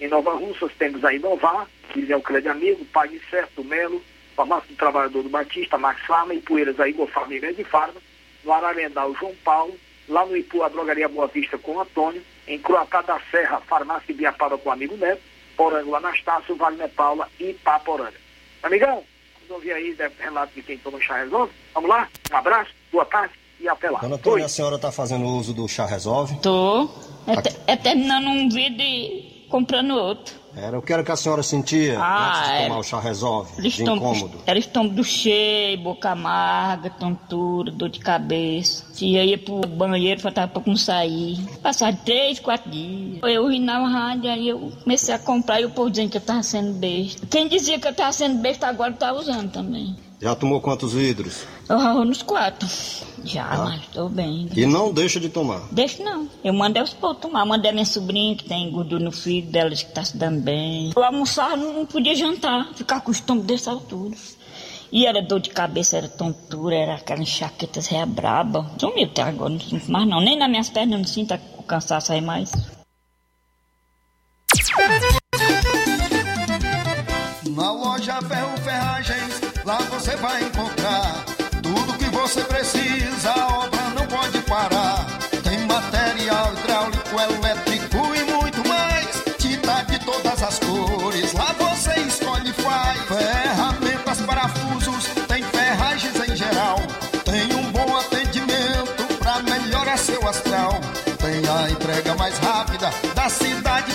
em Nova Russas temos a Inovar, que é o Crédito Amigo, Pague Certo, Melo, Farmácia do Trabalhador do Batista, Max Farma, Ipueiras, a Igor Família de Farma, no Ararendal, João Paulo, lá no Ipu, a Drogaria Boa Vista com o Antônio, em Croatá da Serra, Farmácia Biapada com o amigo Neto, Porango Anastácio, Wagner Paula e Paporanga. Amigão, vamos ouvir aí o relato de quem toma chá resolve? Vamos lá? Um abraço, boa tarde e até lá. Dona Tônia, a senhora está fazendo uso do chá resolve? Tô. É, é terminando um vídeo e comprando outro. Era, eu quero que a senhora sentia Ah, antes de tomar o chá resolve, Eles de estão, incômodo. era estômago cheio, boca amarga, tontura, dor de cabeça. Se eu ia pro banheiro, faltava pouco não sair. Passaram três, quatro dias. Eu ri na rádio, aí eu comecei a comprar e o povo dizendo que eu tava sendo besta. Quem dizia que eu tava sendo besta agora tá usando também. Já tomou quantos vidros? Eu ralo nos quatro. Já, Ah. mas tô bem. E não deixa de tomar. Deixa não. Eu mandei os povos tomar. Mandei a minha sobrinha que tem gordura no filho dela, que tá se dando bem. Eu almoçava, não podia jantar. Ficar com o estômago dessa altura. E era dor de cabeça, era tontura, era aquelas enxaquetas réia braba. Sumiu até agora, não sinto mais não. Nem nas minhas pernas eu não sinto o cansaço aí mais. Na loja Ferro Ferragens, lá você vai encontrar tudo que você precisa, a obra não pode parar. Tem material hidráulico, elétrico e muito mais. Tinta de todas as cores, lá você escolhe e faz. Ferramentas, parafusos, tem ferragens em geral. Tem um bom atendimento pra melhorar seu astral. Tem a entrega mais rápida da cidade,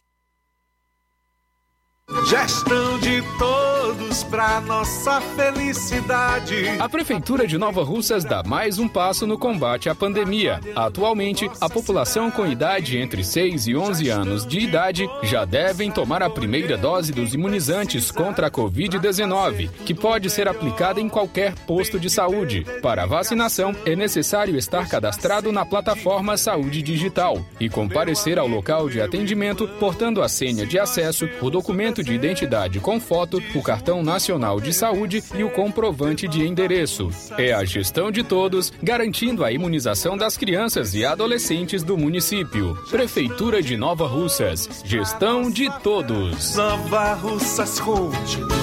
Gestão de todos pra nossa felicidade. A Prefeitura de Nova Russas dá mais um passo no combate à pandemia. Atualmente, a população com idade entre 6 e 11 anos de idade já devem tomar a primeira dose dos imunizantes contra a Covid-19, que pode ser aplicada em qualquer posto de saúde. Para a vacinação, é necessário estar cadastrado na plataforma Saúde Digital e comparecer ao local de atendimento portando a senha de acesso, o documento de identidade com foto, o cartão nacional de saúde e o comprovante de endereço. É a gestão de todos, garantindo a imunização das crianças e adolescentes do município. Prefeitura de Nova Russas. Gestão de todos. Nova Russas continua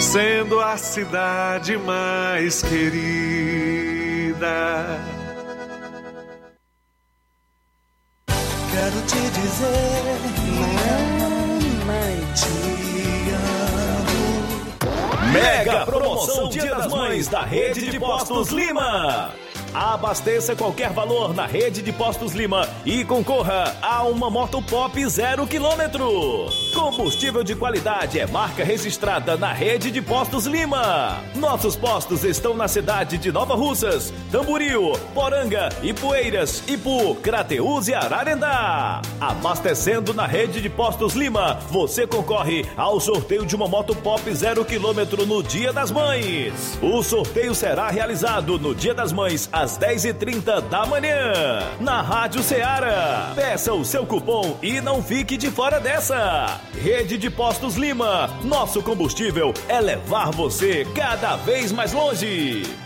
sendo a cidade mais querida. Quero te dizer. Mega promoção Dia das Mães da Rede de Postos Lima. Abasteça qualquer valor na rede de Postos Lima e concorra a uma moto pop zero quilômetro. Combustível de qualidade é marca registrada na rede de Postos Lima. Nossos postos estão na cidade de Nova Russas, Tamboril, Poranga, Ipueiras, Ipu, Crateús e Ararendá. Abastecendo na rede de Postos Lima, você concorre ao sorteio de uma moto pop zero quilômetro no Dia das Mães. O sorteio será realizado no Dia das Mães às 10h30 da manhã, na Rádio Ceará. Peça o seu cupom e não fique de fora dessa. Rede de Postos Lima, nosso combustível é levar você cada vez mais longe.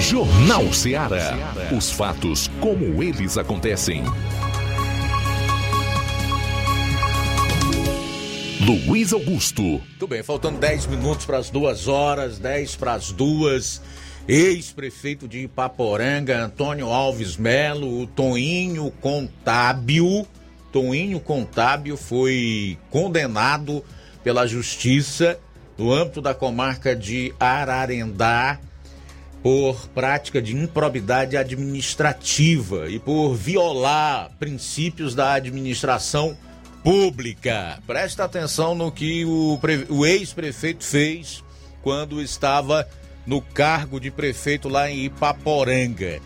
Jornal Ceará. Os fatos como eles acontecem. Luiz Augusto. Muito bem, faltando 10 minutos para as duas horas, 10 para as duas. Ex-prefeito de Ipaporanga, Antônio Alves Melo, o Toinho Contábil. Toinho Contábil foi condenado pela justiça no âmbito da comarca de Ararendá por prática de improbidade administrativa e por violar princípios da administração pública. Presta atenção no que o, o ex-prefeito fez quando estava no cargo de prefeito lá em Ipaporanga.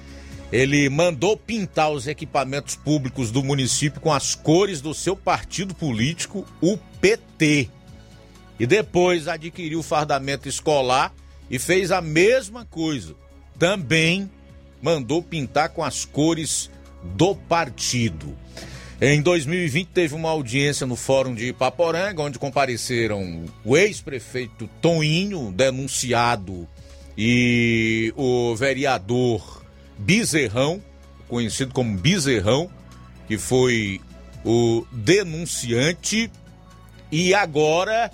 Ele mandou pintar os equipamentos públicos do município com as cores do seu partido político, o PT. E depois adquiriu fardamento escolar e fez a mesma coisa. Também mandou pintar com as cores do partido. Em 2020 teve uma audiência no Fórum de Ipaporanga, onde compareceram o ex-prefeito Toninho, denunciado, e o vereador Bezerrão, conhecido como Bezerrão, que foi o denunciante, e agora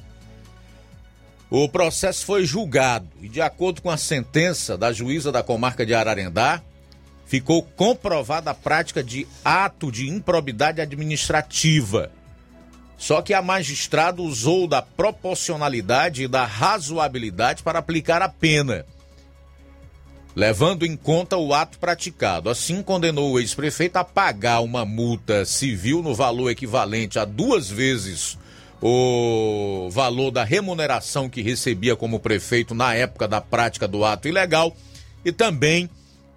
o processo foi julgado e, de acordo com a sentença da juíza da comarca de Ararendá, ficou comprovada a prática de ato de improbidade administrativa. Só que a magistrada usou da proporcionalidade e da razoabilidade para aplicar a pena, levando em conta o ato praticado. Assim, condenou o ex-prefeito a pagar uma multa civil no valor equivalente a duas vezes o valor da remuneração que recebia como prefeito na época da prática do ato ilegal e também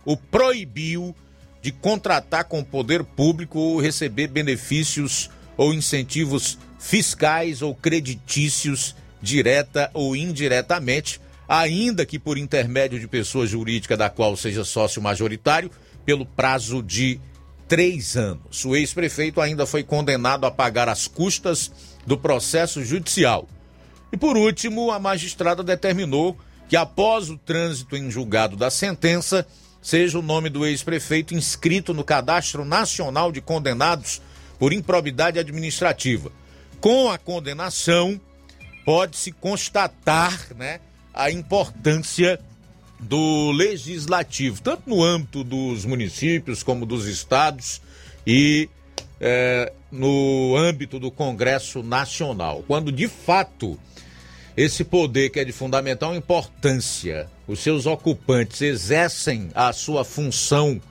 o proibiu de contratar com o poder público ou receber benefícios ou incentivos fiscais ou creditícios direta ou indiretamente, ainda que por intermédio de pessoa jurídica da qual seja sócio majoritário, pelo prazo de três anos. O ex-prefeito ainda foi condenado a pagar as custas do processo judicial. E por último, a magistrada determinou que após o trânsito em julgado da sentença, seja o nome do ex-prefeito inscrito no Cadastro Nacional de Condenados por Improbidade Administrativa. Com a condenação, pode-se constatar né, a importância do legislativo, tanto no âmbito dos municípios como dos estados e é, no âmbito do Congresso Nacional, quando de fato esse poder que é de fundamental importância, os seus ocupantes exercem a sua função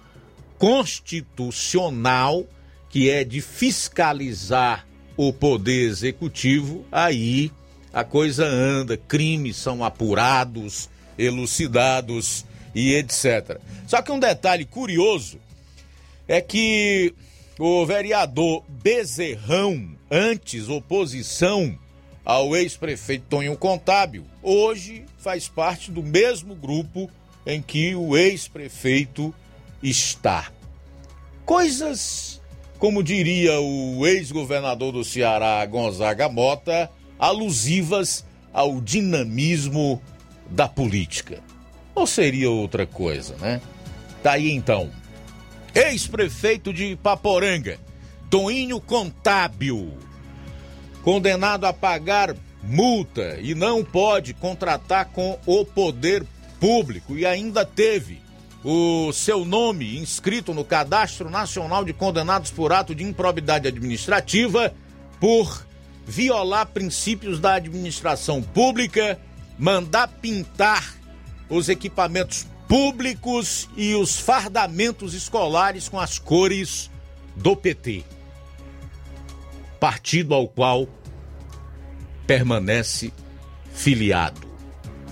constitucional, que é de fiscalizar o poder executivo, aí a coisa anda, crimes são apurados, elucidados e etc. Só que um detalhe curioso é que o vereador Bezerrão, antes oposição ao ex-prefeito Tonho Contábil, hoje faz parte do mesmo grupo em que o ex-prefeito está. Coisas, como diria o ex-governador do Ceará, Gonzaga Mota, alusivas ao dinamismo da política. Ou seria outra coisa, né? Tá aí então. Ex-prefeito de Paporanga, Toinho Contábil, condenado a pagar multa e não pode contratar com o poder público e ainda teve o seu nome inscrito no Cadastro Nacional de Condenados por Ato de Improbidade Administrativa por violar princípios da administração pública, mandar pintar os equipamentos públicos e os fardamentos escolares com as cores do PT. Partido ao qual permanece filiado.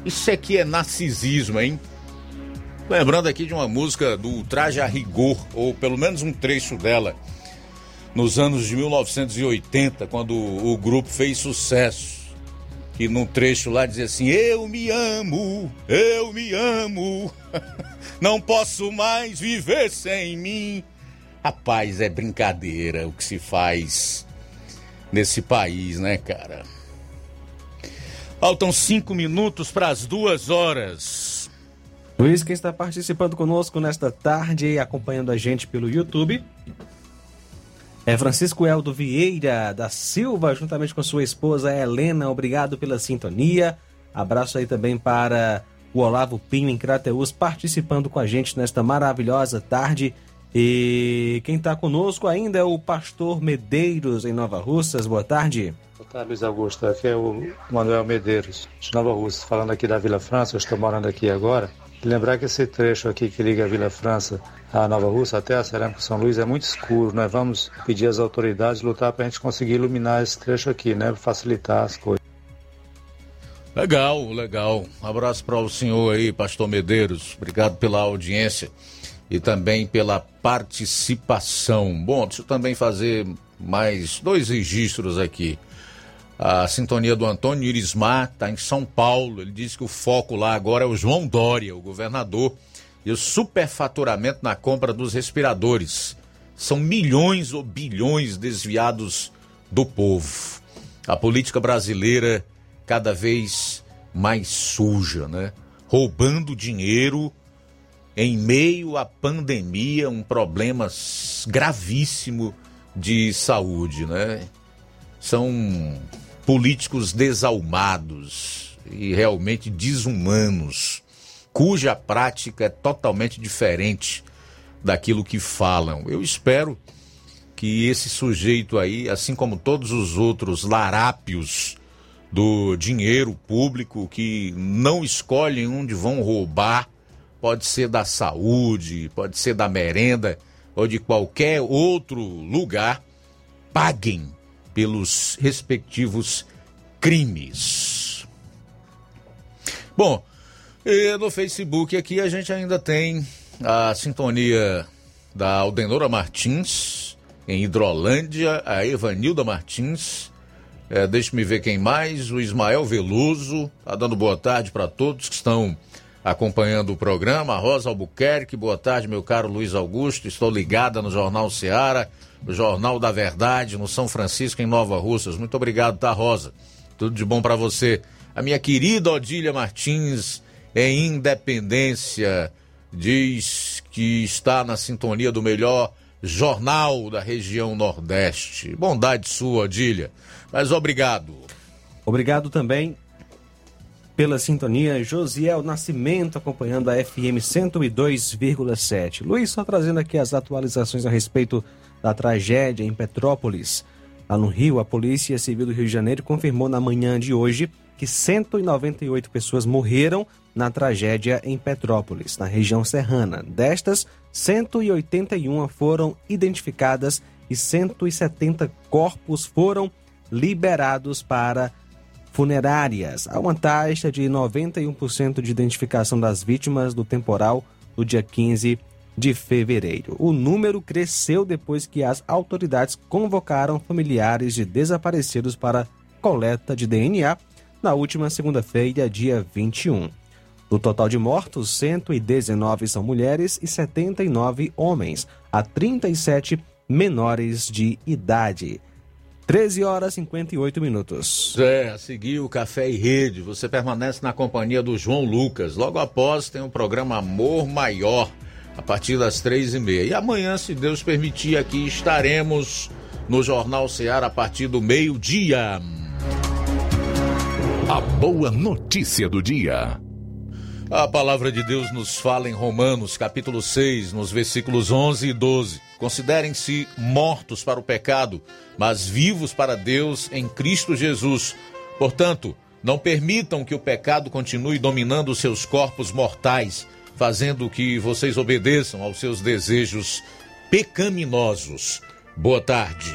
Isso aqui é narcisismo, hein? Lembrando aqui de uma música do Traje a Rigor, ou pelo menos um trecho dela, nos anos de 1980, quando o grupo fez sucesso. Que num trecho lá dizia assim: Eu me amo, eu me amo, não posso mais viver sem mim. Rapaz, é brincadeira o que se faz nesse país, né, cara? Faltam cinco minutos para as duas horas. Luiz, quem está participando conosco nesta tarde e acompanhando a gente pelo YouTube é Francisco Eldo Vieira da Silva, juntamente com sua esposa Helena. Obrigado pela sintonia. Abraço aí também para o Olavo Pinho em Crateus, participando com a gente nesta maravilhosa tarde. E quem está conosco ainda é o Pastor Medeiros em Nova Russas. Boa tarde. Boa tarde, Luiz Augusto. Aqui é o Manuel Medeiros, de Nova Russa, falando aqui da Vila França. Eu estou morando aqui agora. Lembrar que esse trecho aqui que liga a Vila França à Nova Russa até a Cerâmica São Luís é muito escuro. Nós vamos pedir às autoridades lutar para a gente conseguir iluminar esse trecho aqui, né? Facilitar as coisas. Legal, legal. Abraço para o senhor aí, Pastor Medeiros. Obrigado pela audiência e também pela participação. Bom, deixa eu também fazer mais dois registros aqui. A sintonia do Antônio Irismar está em São Paulo. Ele diz que o foco lá agora é o João Dória, o governador, e o superfaturamento na compra dos respiradores. São milhões ou bilhões desviados do povo. A política brasileira cada vez mais suja, né? Roubando dinheiro em meio à pandemia, um problema gravíssimo de saúde, né? São políticos desalmados e realmente desumanos, cuja prática é totalmente diferente daquilo que falam. Eu espero que esse sujeito aí, assim como todos os outros larápios do dinheiro público que não escolhem onde vão roubar, pode ser da saúde, pode ser da merenda ou de qualquer outro lugar, paguem pelos respectivos crimes. Bom, no Facebook aqui a gente ainda tem a sintonia da Aldenora Martins, em Hidrolândia, a Evanilda Martins. É, Deixe-me ver quem mais, o Ismael Veloso, tá dando boa tarde para todos que estão acompanhando o programa. A Rosa Albuquerque, boa tarde, meu caro Luiz Augusto. Estou ligada no Jornal Seara, o Jornal da Verdade, no São Francisco, em Nova Russas. Muito obrigado, tá, Rosa? Tudo de bom para você. A minha querida Odília Martins, em Independência, diz que está na sintonia do melhor jornal da região Nordeste. Bondade sua, Odília. Mas obrigado. Obrigado também pela sintonia. Josiel Nascimento acompanhando a FM 102,7. Luiz, só trazendo aqui as atualizações a respeito da tragédia em Petrópolis. Lá no Rio, a Polícia Civil do Rio de Janeiro confirmou na manhã de hoje que 198 pessoas morreram na tragédia em Petrópolis, na região serrana. Destas, 181 foram identificadas e 170 corpos foram liberados para funerárias. Há uma taxa de 91% de identificação das vítimas do temporal do dia 15 de fevereiro. O número cresceu depois que as autoridades convocaram familiares de desaparecidos para coleta de DNA na última segunda-feira, dia 21. Do total de mortos, 119 são mulheres e 79 homens, a 37 menores de idade. 13 horas e 58 minutos. É, a seguir o Café e Rede. Você permanece na companhia do João Lucas. Logo após tem o programa Amor Maior, a partir das três e meia. E amanhã, se Deus permitir, aqui estaremos no Jornal Ceará a partir do meio-dia. A boa notícia do dia. A palavra de Deus nos fala em Romanos, capítulo 6, nos versículos 11 e 12. Considerem-se mortos para o pecado, mas vivos para Deus em Cristo Jesus. Portanto, não permitam que o pecado continue dominando seus corpos mortais, fazendo que vocês obedeçam aos seus desejos pecaminosos. Boa tarde.